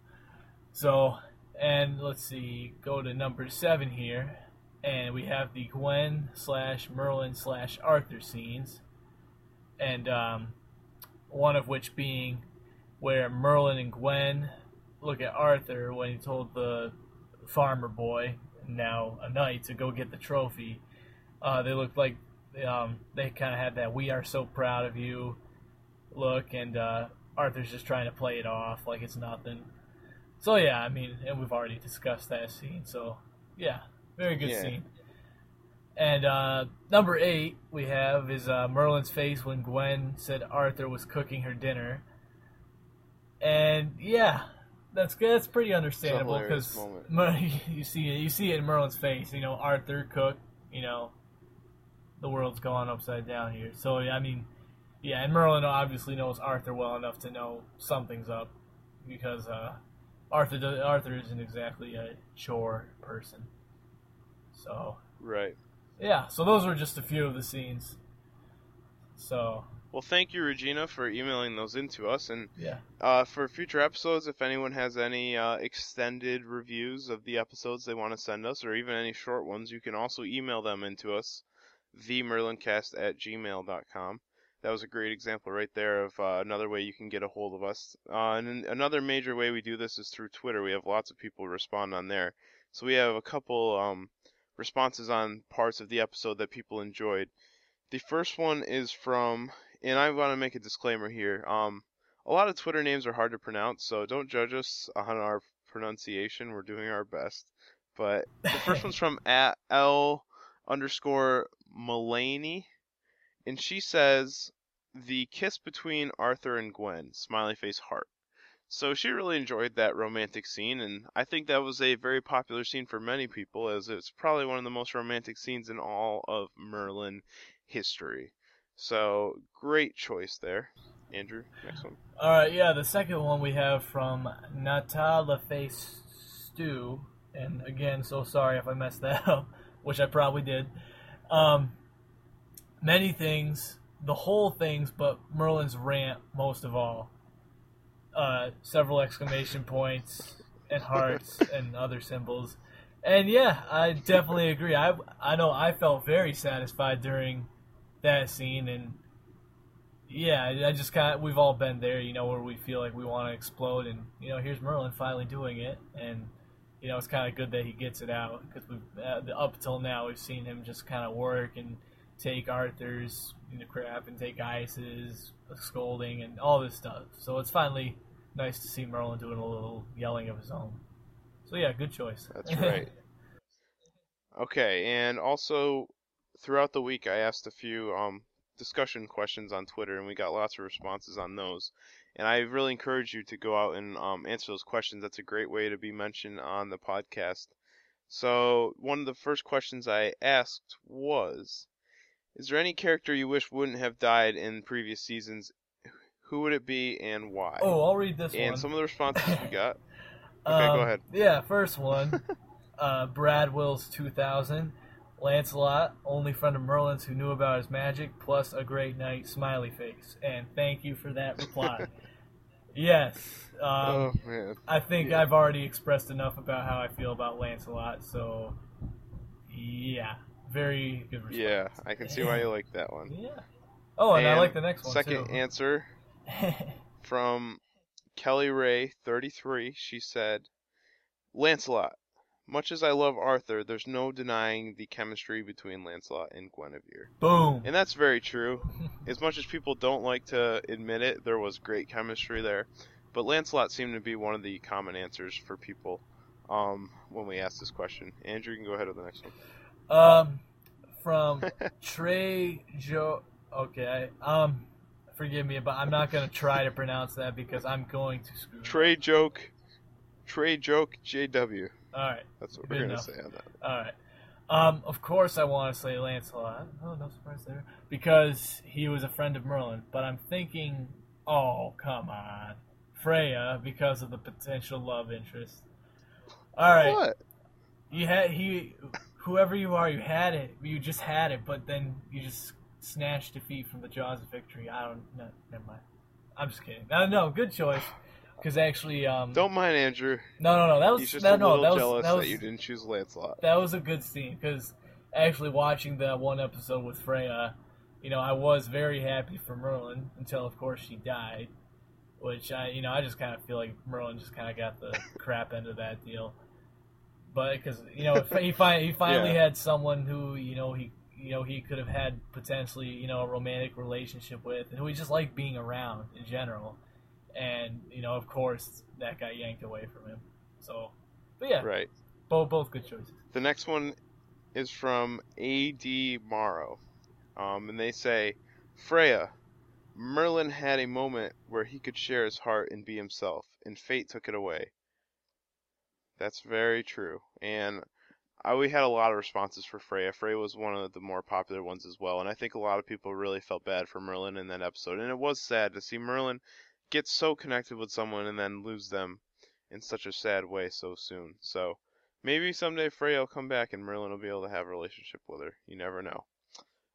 Speaker 1: So, and let's see, go to number seven here, and we have the Gwen slash Merlin slash Arthur scenes, and um, one of which being where Merlin and Gwen look at Arthur when he told the farmer boy, now a knight, to go get the trophy. Uh, they looked like um, they kind of had that "we are so proud of you" look, and uh, Arthur's just trying to play it off like it's nothing. So yeah, I mean, and we've already discussed that scene. So yeah, very good
Speaker 3: Yeah.
Speaker 1: scene. And uh, number eight we have is uh, Merlin's face when Gwen said Arthur was cooking her dinner. And yeah, that's good. That's pretty understandable because you see it. You see it in Merlin's face. You know, Arthur cook. You know, the world's gone upside down here. So I mean, yeah, and Merlin obviously knows Arthur well enough to know something's up because uh, Arthur does, Arthur isn't exactly a chore person. So
Speaker 3: Right.
Speaker 1: yeah, so those were just a few of the scenes. So
Speaker 3: Well, thank you, Regina, for emailing those into us. And
Speaker 1: yeah,
Speaker 3: uh, for future episodes, if anyone has any uh, extended reviews of the episodes they want to send us, or even any short ones, you can also email them into us, themerlincast at gmail.com. That was a great example right there of uh, another way you can get a hold of us. Uh, and another major way we do this is through Twitter. We have lots of people respond on there. So we have a couple um, responses on parts of the episode that people enjoyed. The first one is from, and I want to make a disclaimer here. Um, a lot of Twitter names are hard to pronounce, so don't judge us on our pronunciation. We're doing our best. But the first one's from at L underscore Mulaney, and she says the kiss between Arthur and Gwen, smiley face heart. So she really enjoyed that romantic scene, and I think that was a very popular scene for many people, as it's probably one of the most romantic scenes in all of Merlin history. So great choice there, Andrew. Next one.
Speaker 1: All right, yeah. The second one we have from Natala Face Stew, and again, so sorry if I messed that up, which I probably did. Um, many things, the whole things, but Merlin's rant most of all. Uh, several exclamation points and hearts and other symbols, and yeah, I definitely agree. I I know I felt very satisfied during that scene and yeah, I- just kind of we've all been there, you know, where we feel like we want to explode, and you know, here's Merlin finally doing it, and you know, it's kind of good that he gets it out because we uh, up till now we've seen him just kind of work and take Arthur's you know, crap and take Gaius's scolding and all this stuff. So it's finally nice to see Merlin doing a little yelling of his own. So yeah, good choice.
Speaker 3: That's right. Okay, and also throughout the week I asked a few um discussion questions on Twitter, and we got lots of responses on those. And I really encourage you to go out and um, answer those questions. That's a great way to be mentioned on the podcast. So one of the first questions I asked was, "Is there any character you wish wouldn't have died in previous seasons? Who would it be and why?"
Speaker 1: Oh, I'll read this
Speaker 3: and
Speaker 1: one.
Speaker 3: some of the responses we got. Okay, go
Speaker 1: Um,
Speaker 3: ahead.
Speaker 1: Yeah, first one. uh, Brad Wills 2000. Lancelot, only friend of Merlin's who knew about his magic, plus a great night, smiley face. And thank you for that reply. yes. Um,
Speaker 3: oh man.
Speaker 1: I think
Speaker 3: yeah.
Speaker 1: I've already expressed enough about how I feel about Lancelot, so yeah. Very good response.
Speaker 3: Yeah, I can see why you like that one.
Speaker 1: Yeah. Oh, and, I like the next one
Speaker 3: Second
Speaker 1: too.
Speaker 3: answer from Kelly Ray, 33. She said, Lancelot. Much as I love Arthur, there's no denying the chemistry between Lancelot and Guinevere.
Speaker 1: Boom.
Speaker 3: And that's very true. As much as people don't like to admit it, there was great chemistry there. But Lancelot seemed to be one of the common answers for people um, when we asked this question. Andrew, you can go ahead with the next one.
Speaker 1: Um, from Trey Joe. Okay, um, forgive me, but I'm not gonna try to pronounce that because I'm going to screw.
Speaker 3: Trey Joke, Trey Joke JW.
Speaker 1: All right,
Speaker 3: That's what
Speaker 1: Good
Speaker 3: we're going to say on that.
Speaker 1: all right. Um, of course, I want to say Lancelot. Oh, no surprise there, because he was a friend of Merlin. But I'm thinking, oh, come on, Freya, because of the potential love interest. All right,
Speaker 3: What?
Speaker 1: you had he, whoever you are, you had it. You just had it, but then you just snatched defeat from the jaws of victory. I don't. No, never mind. I'm just kidding. No, no, good choice. Because actually, um,
Speaker 3: Don't mind Andrew.
Speaker 1: no, no, no. That was
Speaker 3: He's just
Speaker 1: that,
Speaker 3: a
Speaker 1: no,
Speaker 3: little
Speaker 1: that was
Speaker 3: jealous
Speaker 1: that
Speaker 3: that, you didn't choose Lancelot.
Speaker 1: that was a good scene because actually watching that one episode with Freya, you know, I was very happy for Merlin until, of course, she died. Which I, you know, I just kind of feel like Merlin just kind of got the crap end of that deal. But because you know, he finally he finally
Speaker 3: Yeah.
Speaker 1: had someone who you know he you know he could have had potentially you know a romantic relationship with, and who he just liked being around in general. And you know, of course, that got yanked away from him. So, but yeah,
Speaker 3: Right.
Speaker 1: both both good choices.
Speaker 3: The next one is from A.D. Morrow. Um, and they say, Freya, Merlin had a moment where he could share his heart and be himself, and fate took it away. That's very true. And I, we had a lot of responses for Freya. Freya was one of the more popular ones as well, and I think a lot of people really felt bad for Merlin in that episode. And it was sad to see Merlin get so connected with someone and then lose them in such a sad way so soon. So maybe someday Freya will come back and Merlin will be able to have a relationship with her. You never know.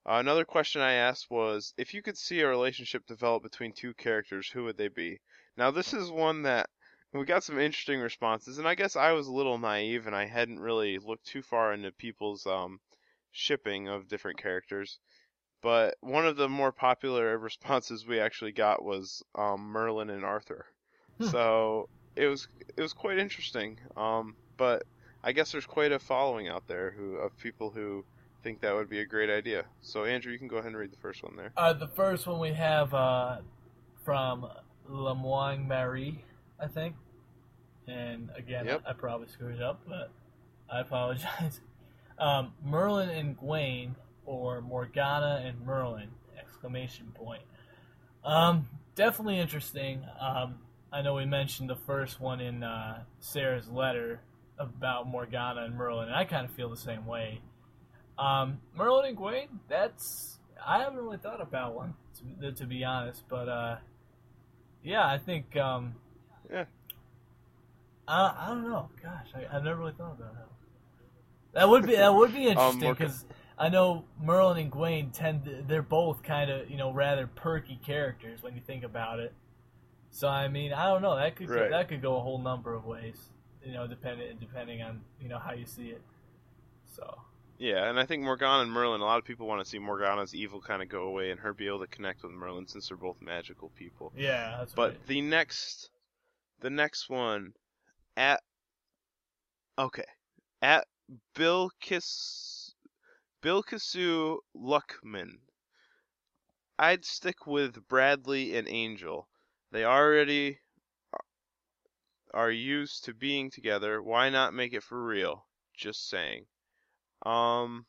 Speaker 3: Uh, another question I asked was if you could see a relationship develop between two characters, who would they be? Now, this is one that we got some interesting responses, and I guess I was a little naive and I hadn't really looked too far into people's um, shipping of different characters. But one of the more popular responses we actually got was um, Merlin and Arthur.
Speaker 1: Hmm.
Speaker 3: So it was it was quite interesting. Um, but I guess there's quite a following out there who of people who think that would be a great idea. So Andrew, you can go ahead and read the first one there.
Speaker 1: Uh, the first one we have uh, from Lemoine Marie, I think. And again,
Speaker 3: Yep.
Speaker 1: I, probably screwed up, but I apologize. Um, Merlin and Gwaine, or Morgana and Merlin! Exclamation point. Um, definitely interesting. Um, I know we mentioned the first one in uh, Sarah's letter about Morgana and Merlin, and I kind of feel the same way. Um, Merlin and Gwaine, that's I haven't really thought about one to, to be honest, but uh, yeah, I think um,
Speaker 3: Yeah.
Speaker 1: I, I don't know. Gosh, I, I've never really thought about that. That would be that would be um, interesting
Speaker 3: Morgan-
Speaker 1: because I know Merlin and Gwaine tend to, they're both kind of you know rather perky characters when you think about it. So I mean, I don't know. That could
Speaker 3: Right.
Speaker 1: go, that could go a whole number of ways, you know, depending depending on you know how you see it. So
Speaker 3: Yeah, and I think Morgana and Merlin. A lot of people want to see Morgana's evil kind of go away and her be able to connect with Merlin since they're both magical people.
Speaker 1: yeah, that's
Speaker 3: But
Speaker 1: right.
Speaker 3: the next, the next one, at okay, at Bilkis, Bilkisu Luckman. I'd stick with Bradley and Angel. They already are used to being together. Why not make it for real? Just saying. Um.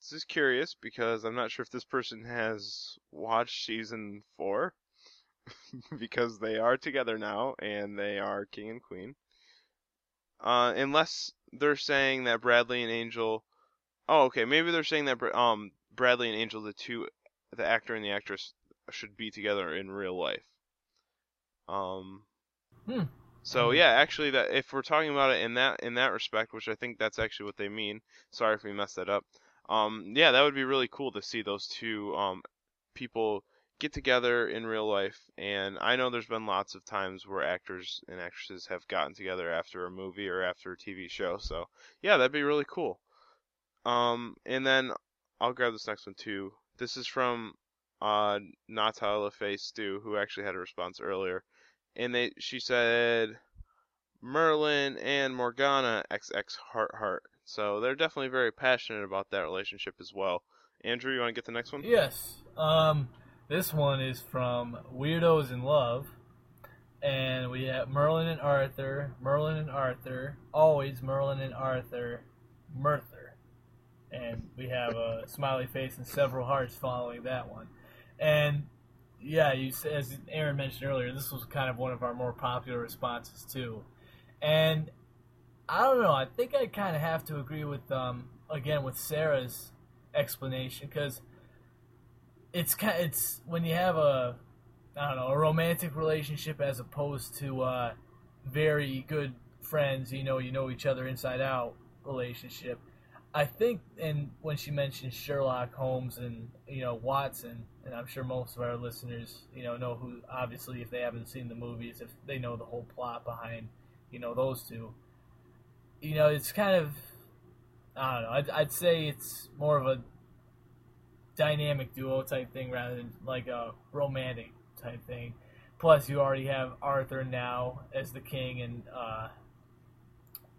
Speaker 3: this is curious because I'm not sure if this person has watched season four because they are together now and they are king and queen. Uh, unless they're saying that Bradley and Angel. Oh, okay. Maybe they're saying that um Bradley and Angel, the two, the actor and the actress, should be together in real life. Um.
Speaker 1: Hmm.
Speaker 3: So yeah, actually, that if we're talking about it in that in that respect, which I think that's actually what they mean. Sorry if we messed that up. Um, yeah, that would be really cool to see those two um people get together in real life. And I know there's been lots of times where actors and actresses have gotten together after a movie or after a TV show. So yeah, that'd be really cool. Um, and then I'll grab this next one too. This is from uh Natalia Face Stew, who actually had a response earlier and they she said Merlin and Morgana XX heart heart. So they're definitely very passionate about that relationship as well. Andrew, you want to get the next one?
Speaker 1: Yes. Um, this one is from Weirdos in Love, and we have Merlin and Arthur, Merlin and Arthur, always Merlin and Arthur, Merthur, and we have a smiley face and several hearts following that one, and yeah, you as Aaron mentioned earlier, this was kind of one of our more popular responses too, and I don't know. I think I kind of have to agree with um again with Sarah's explanation because it's kind it's when you have a I don't know a romantic relationship as opposed to uh, very good friends. You know, you know each other inside out relationship. I think, and when she mentioned Sherlock Holmes and you know Watson, and I'm sure most of our listeners, you know, know who. Obviously, if they haven't seen the movies, if they know the whole plot behind, you know, those two. You know, it's kind of, I don't know. I'd, I'd say it's more of a dynamic duo type thing rather than like a romantic type thing. Plus, you already have Arthur now as the king, and uh,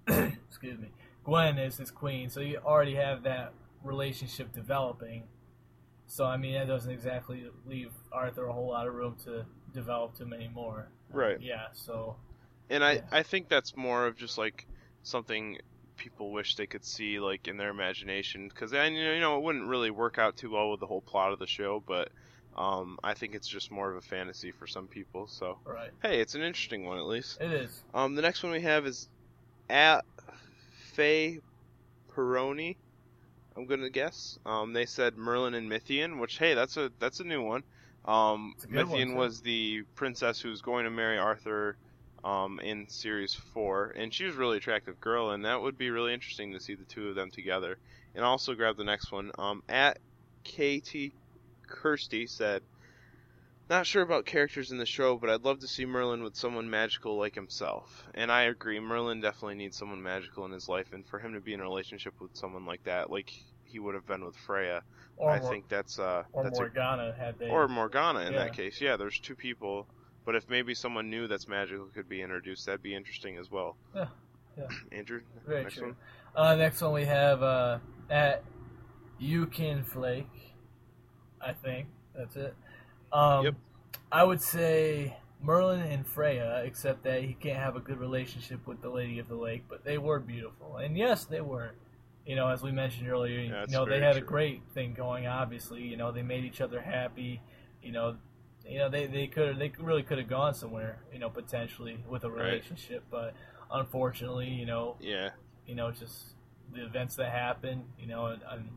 Speaker 1: excuse me, Gwen is his queen. So you already have that relationship developing. So I mean, that doesn't exactly leave Arthur a whole lot of room to develop too many more.
Speaker 3: Right.
Speaker 1: Yeah. So.
Speaker 3: And I
Speaker 1: Yeah.
Speaker 3: I think that's more of just like something people wish they could see like in their imagination because I you know you know it wouldn't really work out too well with the whole plot of the show, but um I think it's just more of a fantasy for some people. So
Speaker 1: Right.
Speaker 3: hey, it's an interesting one at least.
Speaker 1: It is.
Speaker 3: Um, the next one we have is at Faye Peroni. I'm gonna guess. Um, they said Merlin and Mithian, which hey, that's a that's a new one. Um,
Speaker 1: a good one, Mithian
Speaker 3: was the princess who's going to marry Arthur, um, in series four, and she was a really attractive girl, and that would be really interesting to see the two of them together. And also grab the next one. Um, at KT Kirsty said, not sure about characters in the show, but I'd love to see Merlin with someone magical like himself. And I agree, Merlin definitely needs someone magical in his life, and for him to be in a relationship with someone like that, like he would have been with Freya,
Speaker 1: Or
Speaker 3: I
Speaker 1: Mor-
Speaker 3: think that's uh
Speaker 1: or
Speaker 3: that's a,
Speaker 1: Morgana had they.
Speaker 3: or Morgana in
Speaker 1: Yeah.
Speaker 3: that case. Yeah, there's two people, but if maybe someone new that's magical could be introduced, that'd be interesting as well.
Speaker 1: Yeah, yeah.
Speaker 3: Andrew,
Speaker 1: Very
Speaker 3: next
Speaker 1: true.
Speaker 3: one.
Speaker 1: Uh, next one we have uh, at Yukin Flake. I think that's it. Um,
Speaker 3: Yep.
Speaker 1: I would say Merlin and Freya, except that he can't have a good relationship with the Lady of the Lake, but they were beautiful, and yes, they were. You know, as we mentioned earlier, you know they had a great thing going. Obviously, you know they made each other happy. You know, you know they they could they really could have gone somewhere. You know, potentially with a
Speaker 3: Right.
Speaker 1: relationship, but unfortunately, you know,
Speaker 3: Yeah,
Speaker 1: you know, just the events that happened, you know, and, and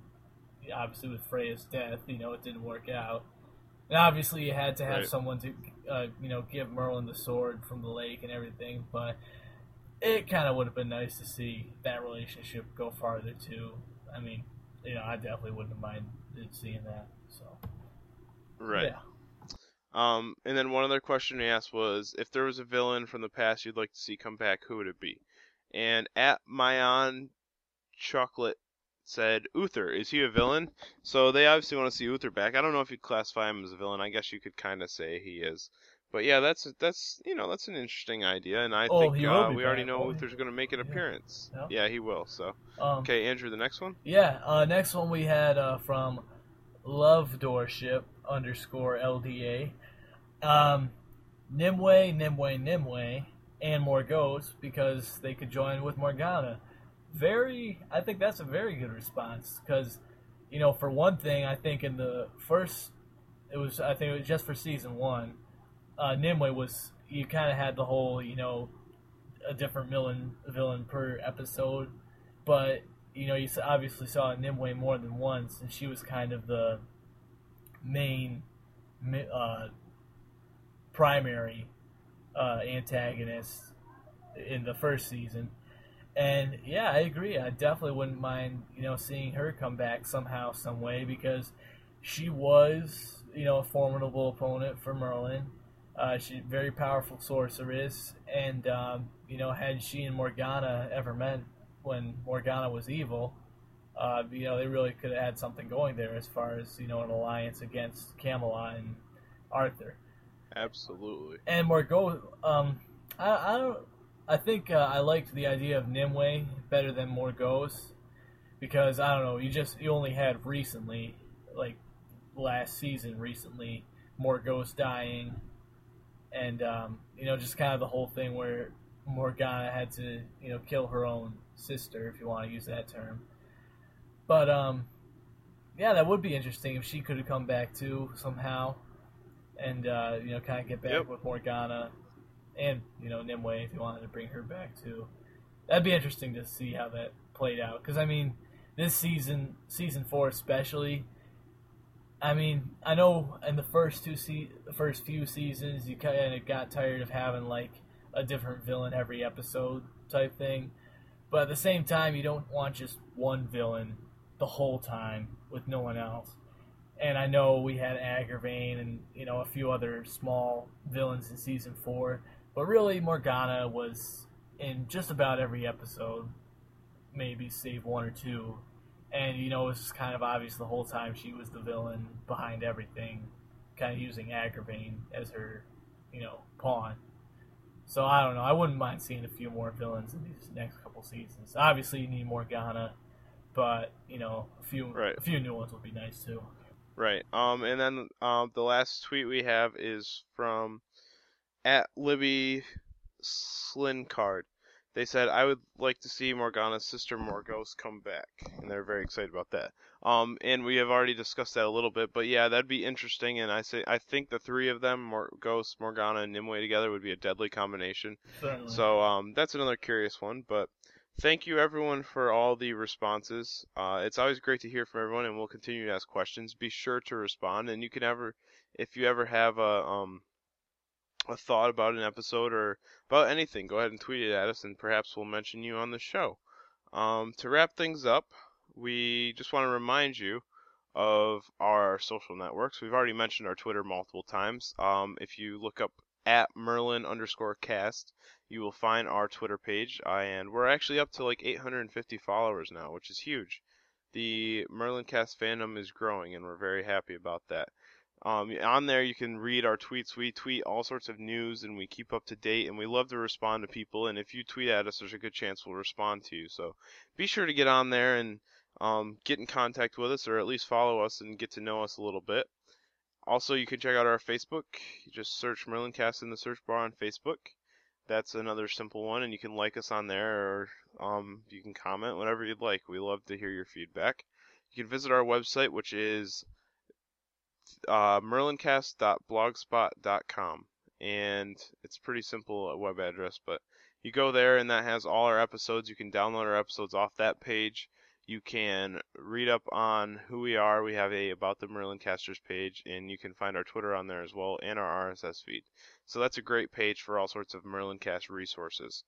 Speaker 1: obviously with Freya's death, you know, it didn't work out. And obviously, you had to have
Speaker 3: Right.
Speaker 1: someone to, uh, you know, give Merlin the sword from the lake and everything. But it kind of would have been nice to see that relationship go farther too. I mean, you know, I definitely wouldn't have minded seeing that. So
Speaker 3: right.
Speaker 1: yeah.
Speaker 3: Um, and then one other question he asked was, if there was a villain from the past you'd like to see come back, who would it be? And at Mayan Chocolate said, Uther, is he a villain? So they obviously want to see Uther back. I don't know if you'd classify him as a villain. I guess you could kind of say he is. But yeah, that's that's you know that's an interesting idea, and I
Speaker 1: Oh,
Speaker 3: think uh, we already know? Uther's going to make an
Speaker 1: Yeah.
Speaker 3: appearance.
Speaker 1: Yeah.
Speaker 3: Yeah, he will. So
Speaker 1: Um,
Speaker 3: okay, Andrew, the next one.
Speaker 1: Yeah, uh, next one we had uh, from Love Doorship underscore LDA. Um, Nimue, Nimue, Nimue, and Morgause because they could join with Morgana. Very, I think that's a very good response because, you know, for one thing, I think in the first, it was I think it was just for season one, uh, Nimue was you kind of had the whole you know, a different villain villain per episode, but you know you obviously saw Nimue more than once, and she was kind of the main uh, primary uh, antagonist in the first season. And yeah, I agree. I definitely wouldn't mind, you know, seeing her come back somehow, some way, because she was, you know, a formidable opponent for Merlin. Uh, she's a very powerful sorceress, and um, you know, had she and Morgana ever met when Morgana was evil, uh, you know, they really could have had something going there as far as you know an alliance against Camelot and Arthur.
Speaker 3: Absolutely.
Speaker 1: And Morgo, um, I, I don't. I think uh, I liked the idea of Nimue better than Morgause because I don't know. You just you only had recently, like last season, recently Morgause dying, and um, you know just kind of the whole thing where Morgana had to you know kill her own sister, if you want to use that term. But um, yeah, that would be interesting if she could have come back too somehow, and uh, you know kind of get back
Speaker 3: Yep.
Speaker 1: with Morgana and you know Nimue if you wanted to bring her back too. That'd be interesting to see how that played out because I mean this season, season four especially. I mean, I know in the first two se- the first few seasons you kind of got tired of having like a different villain every episode type thing, but at the same time you don't want just one villain the whole time with no one else. And I know we had Agravain and you know a few other small villains in season four, but really Morgana was in just about every episode, maybe save one or two. And you know it was kind of obvious the whole time she was the villain behind everything, kind of using Agravain as her, you know, pawn. So I don't know. I wouldn't mind seeing a few more villains in these next couple seasons. Obviously, you need more Morgana, but you know, a few
Speaker 3: Right.
Speaker 1: a few new ones would be nice too.
Speaker 3: Right. Um, and then um, the last tweet we have is from at Libby Slincard. They said, "I would like to see Morgana's sister Morgause come back," and they're very excited about that. Um, and we have already discussed that a little bit, but yeah, that'd be interesting. And I say, I think the three of them, Morgause, Morgana, and Nimue together would be a deadly combination.
Speaker 1: Certainly.
Speaker 3: So um, that's another curious one. But thank you everyone for all the responses. Uh, it's always great to hear from everyone, and we'll continue to ask questions. Be sure to respond, and you can ever, if you ever have a um a thought about an episode or about anything, go ahead and tweet it at us, and perhaps we'll mention you on the show. Um, to wrap things up, we just want to remind you of our social networks. We've already mentioned our Twitter multiple times. Um, if you look up at Merlin underscore cast, you will find our Twitter page, and we're actually up to like 850 followers now, which is huge. The Merlin Cast fandom is growing, and we're very happy about that. Um, on there, you can read our tweets. We tweet all sorts of news, and we keep up to date, and we love to respond to people. And if you tweet at us, there's a good chance we'll respond to you. So be sure to get on there and um, get in contact with us, or at least follow us and get to know us a little bit. Also, you can check out our Facebook. You just search Merlincast in the search bar on Facebook. That's another simple one, and you can like us on there, or um, you can comment, whatever you'd like. We love to hear your feedback. You can visit our website, which is uh, merlincast.blogspot.com, and it's pretty simple web address, but you go there, and that has all our episodes. You can download our episodes off that page. You can read up on who we are. We have a About the Merlin Casters page, and you can find our Twitter on there as well, and our RSS feed. So that's a great page for all sorts of Merlin Cast resources.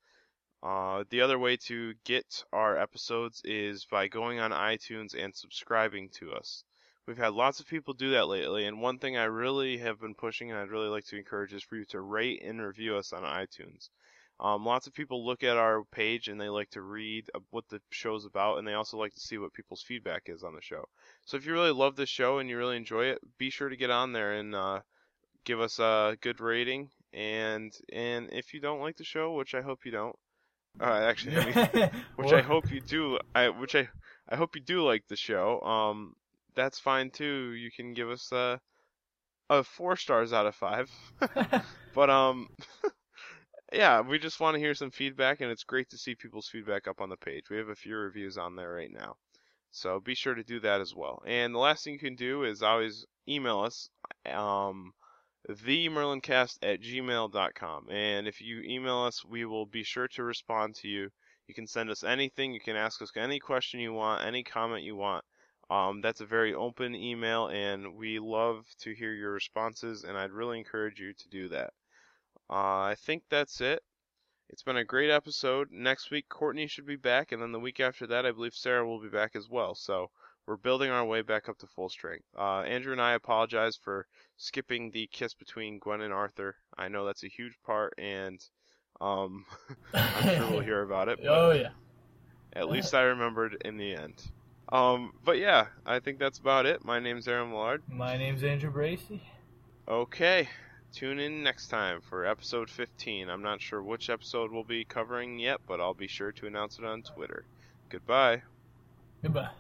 Speaker 3: Uh, the other way to get our episodes is by going on iTunes and subscribing to us. We've had lots of people do that lately, and one thing I really have been pushing and I'd really like to encourage is for you to rate and review us on iTunes. Um, lots of people look at our page and they like to read uh, what the show's about, and they also like to see what people's feedback is on the show. So if you really love this show and you really enjoy it, be sure to get on there and uh, give us a good rating. And and if you don't like the show, which I hope you don't, uh, actually, I mean, which I hope you do. I which I I hope you do like the show. Um, that's fine too. You can give us uh, a four stars out of five. but um, yeah, we just want to hear some feedback, and it's great to see people's feedback up on the page. We have a few reviews on there right now. So be sure to do that as well. And the last thing you can do is always email us, um, themerlincast at gmail.com. And if you email us, we will be sure to respond to you. You can send us anything. You can ask us any question you want, any comment you want. Um, that's a very open email, and we love to hear your responses, and I'd really encourage you to do that. Uh, I think that's it. It's been a great episode. Next week, Courtney should be back, and then the week after that, I believe Sarah will be back as well. So we're building our way back up to full strength. Uh, Andrew and I apologize for skipping the kiss between Gwen and Arthur. I know that's a huge part, and um, I'm sure we'll hear about it.
Speaker 1: oh yeah.
Speaker 3: At least I remembered in the end. Um, but yeah, I think that's about it. My name's Aaron Millard.
Speaker 1: My name's Andrew Bracy.
Speaker 3: Okay, tune in next time for episode 15. I'm not sure which episode we'll be covering yet, but I'll be sure to announce it on Twitter. Goodbye.
Speaker 1: Goodbye.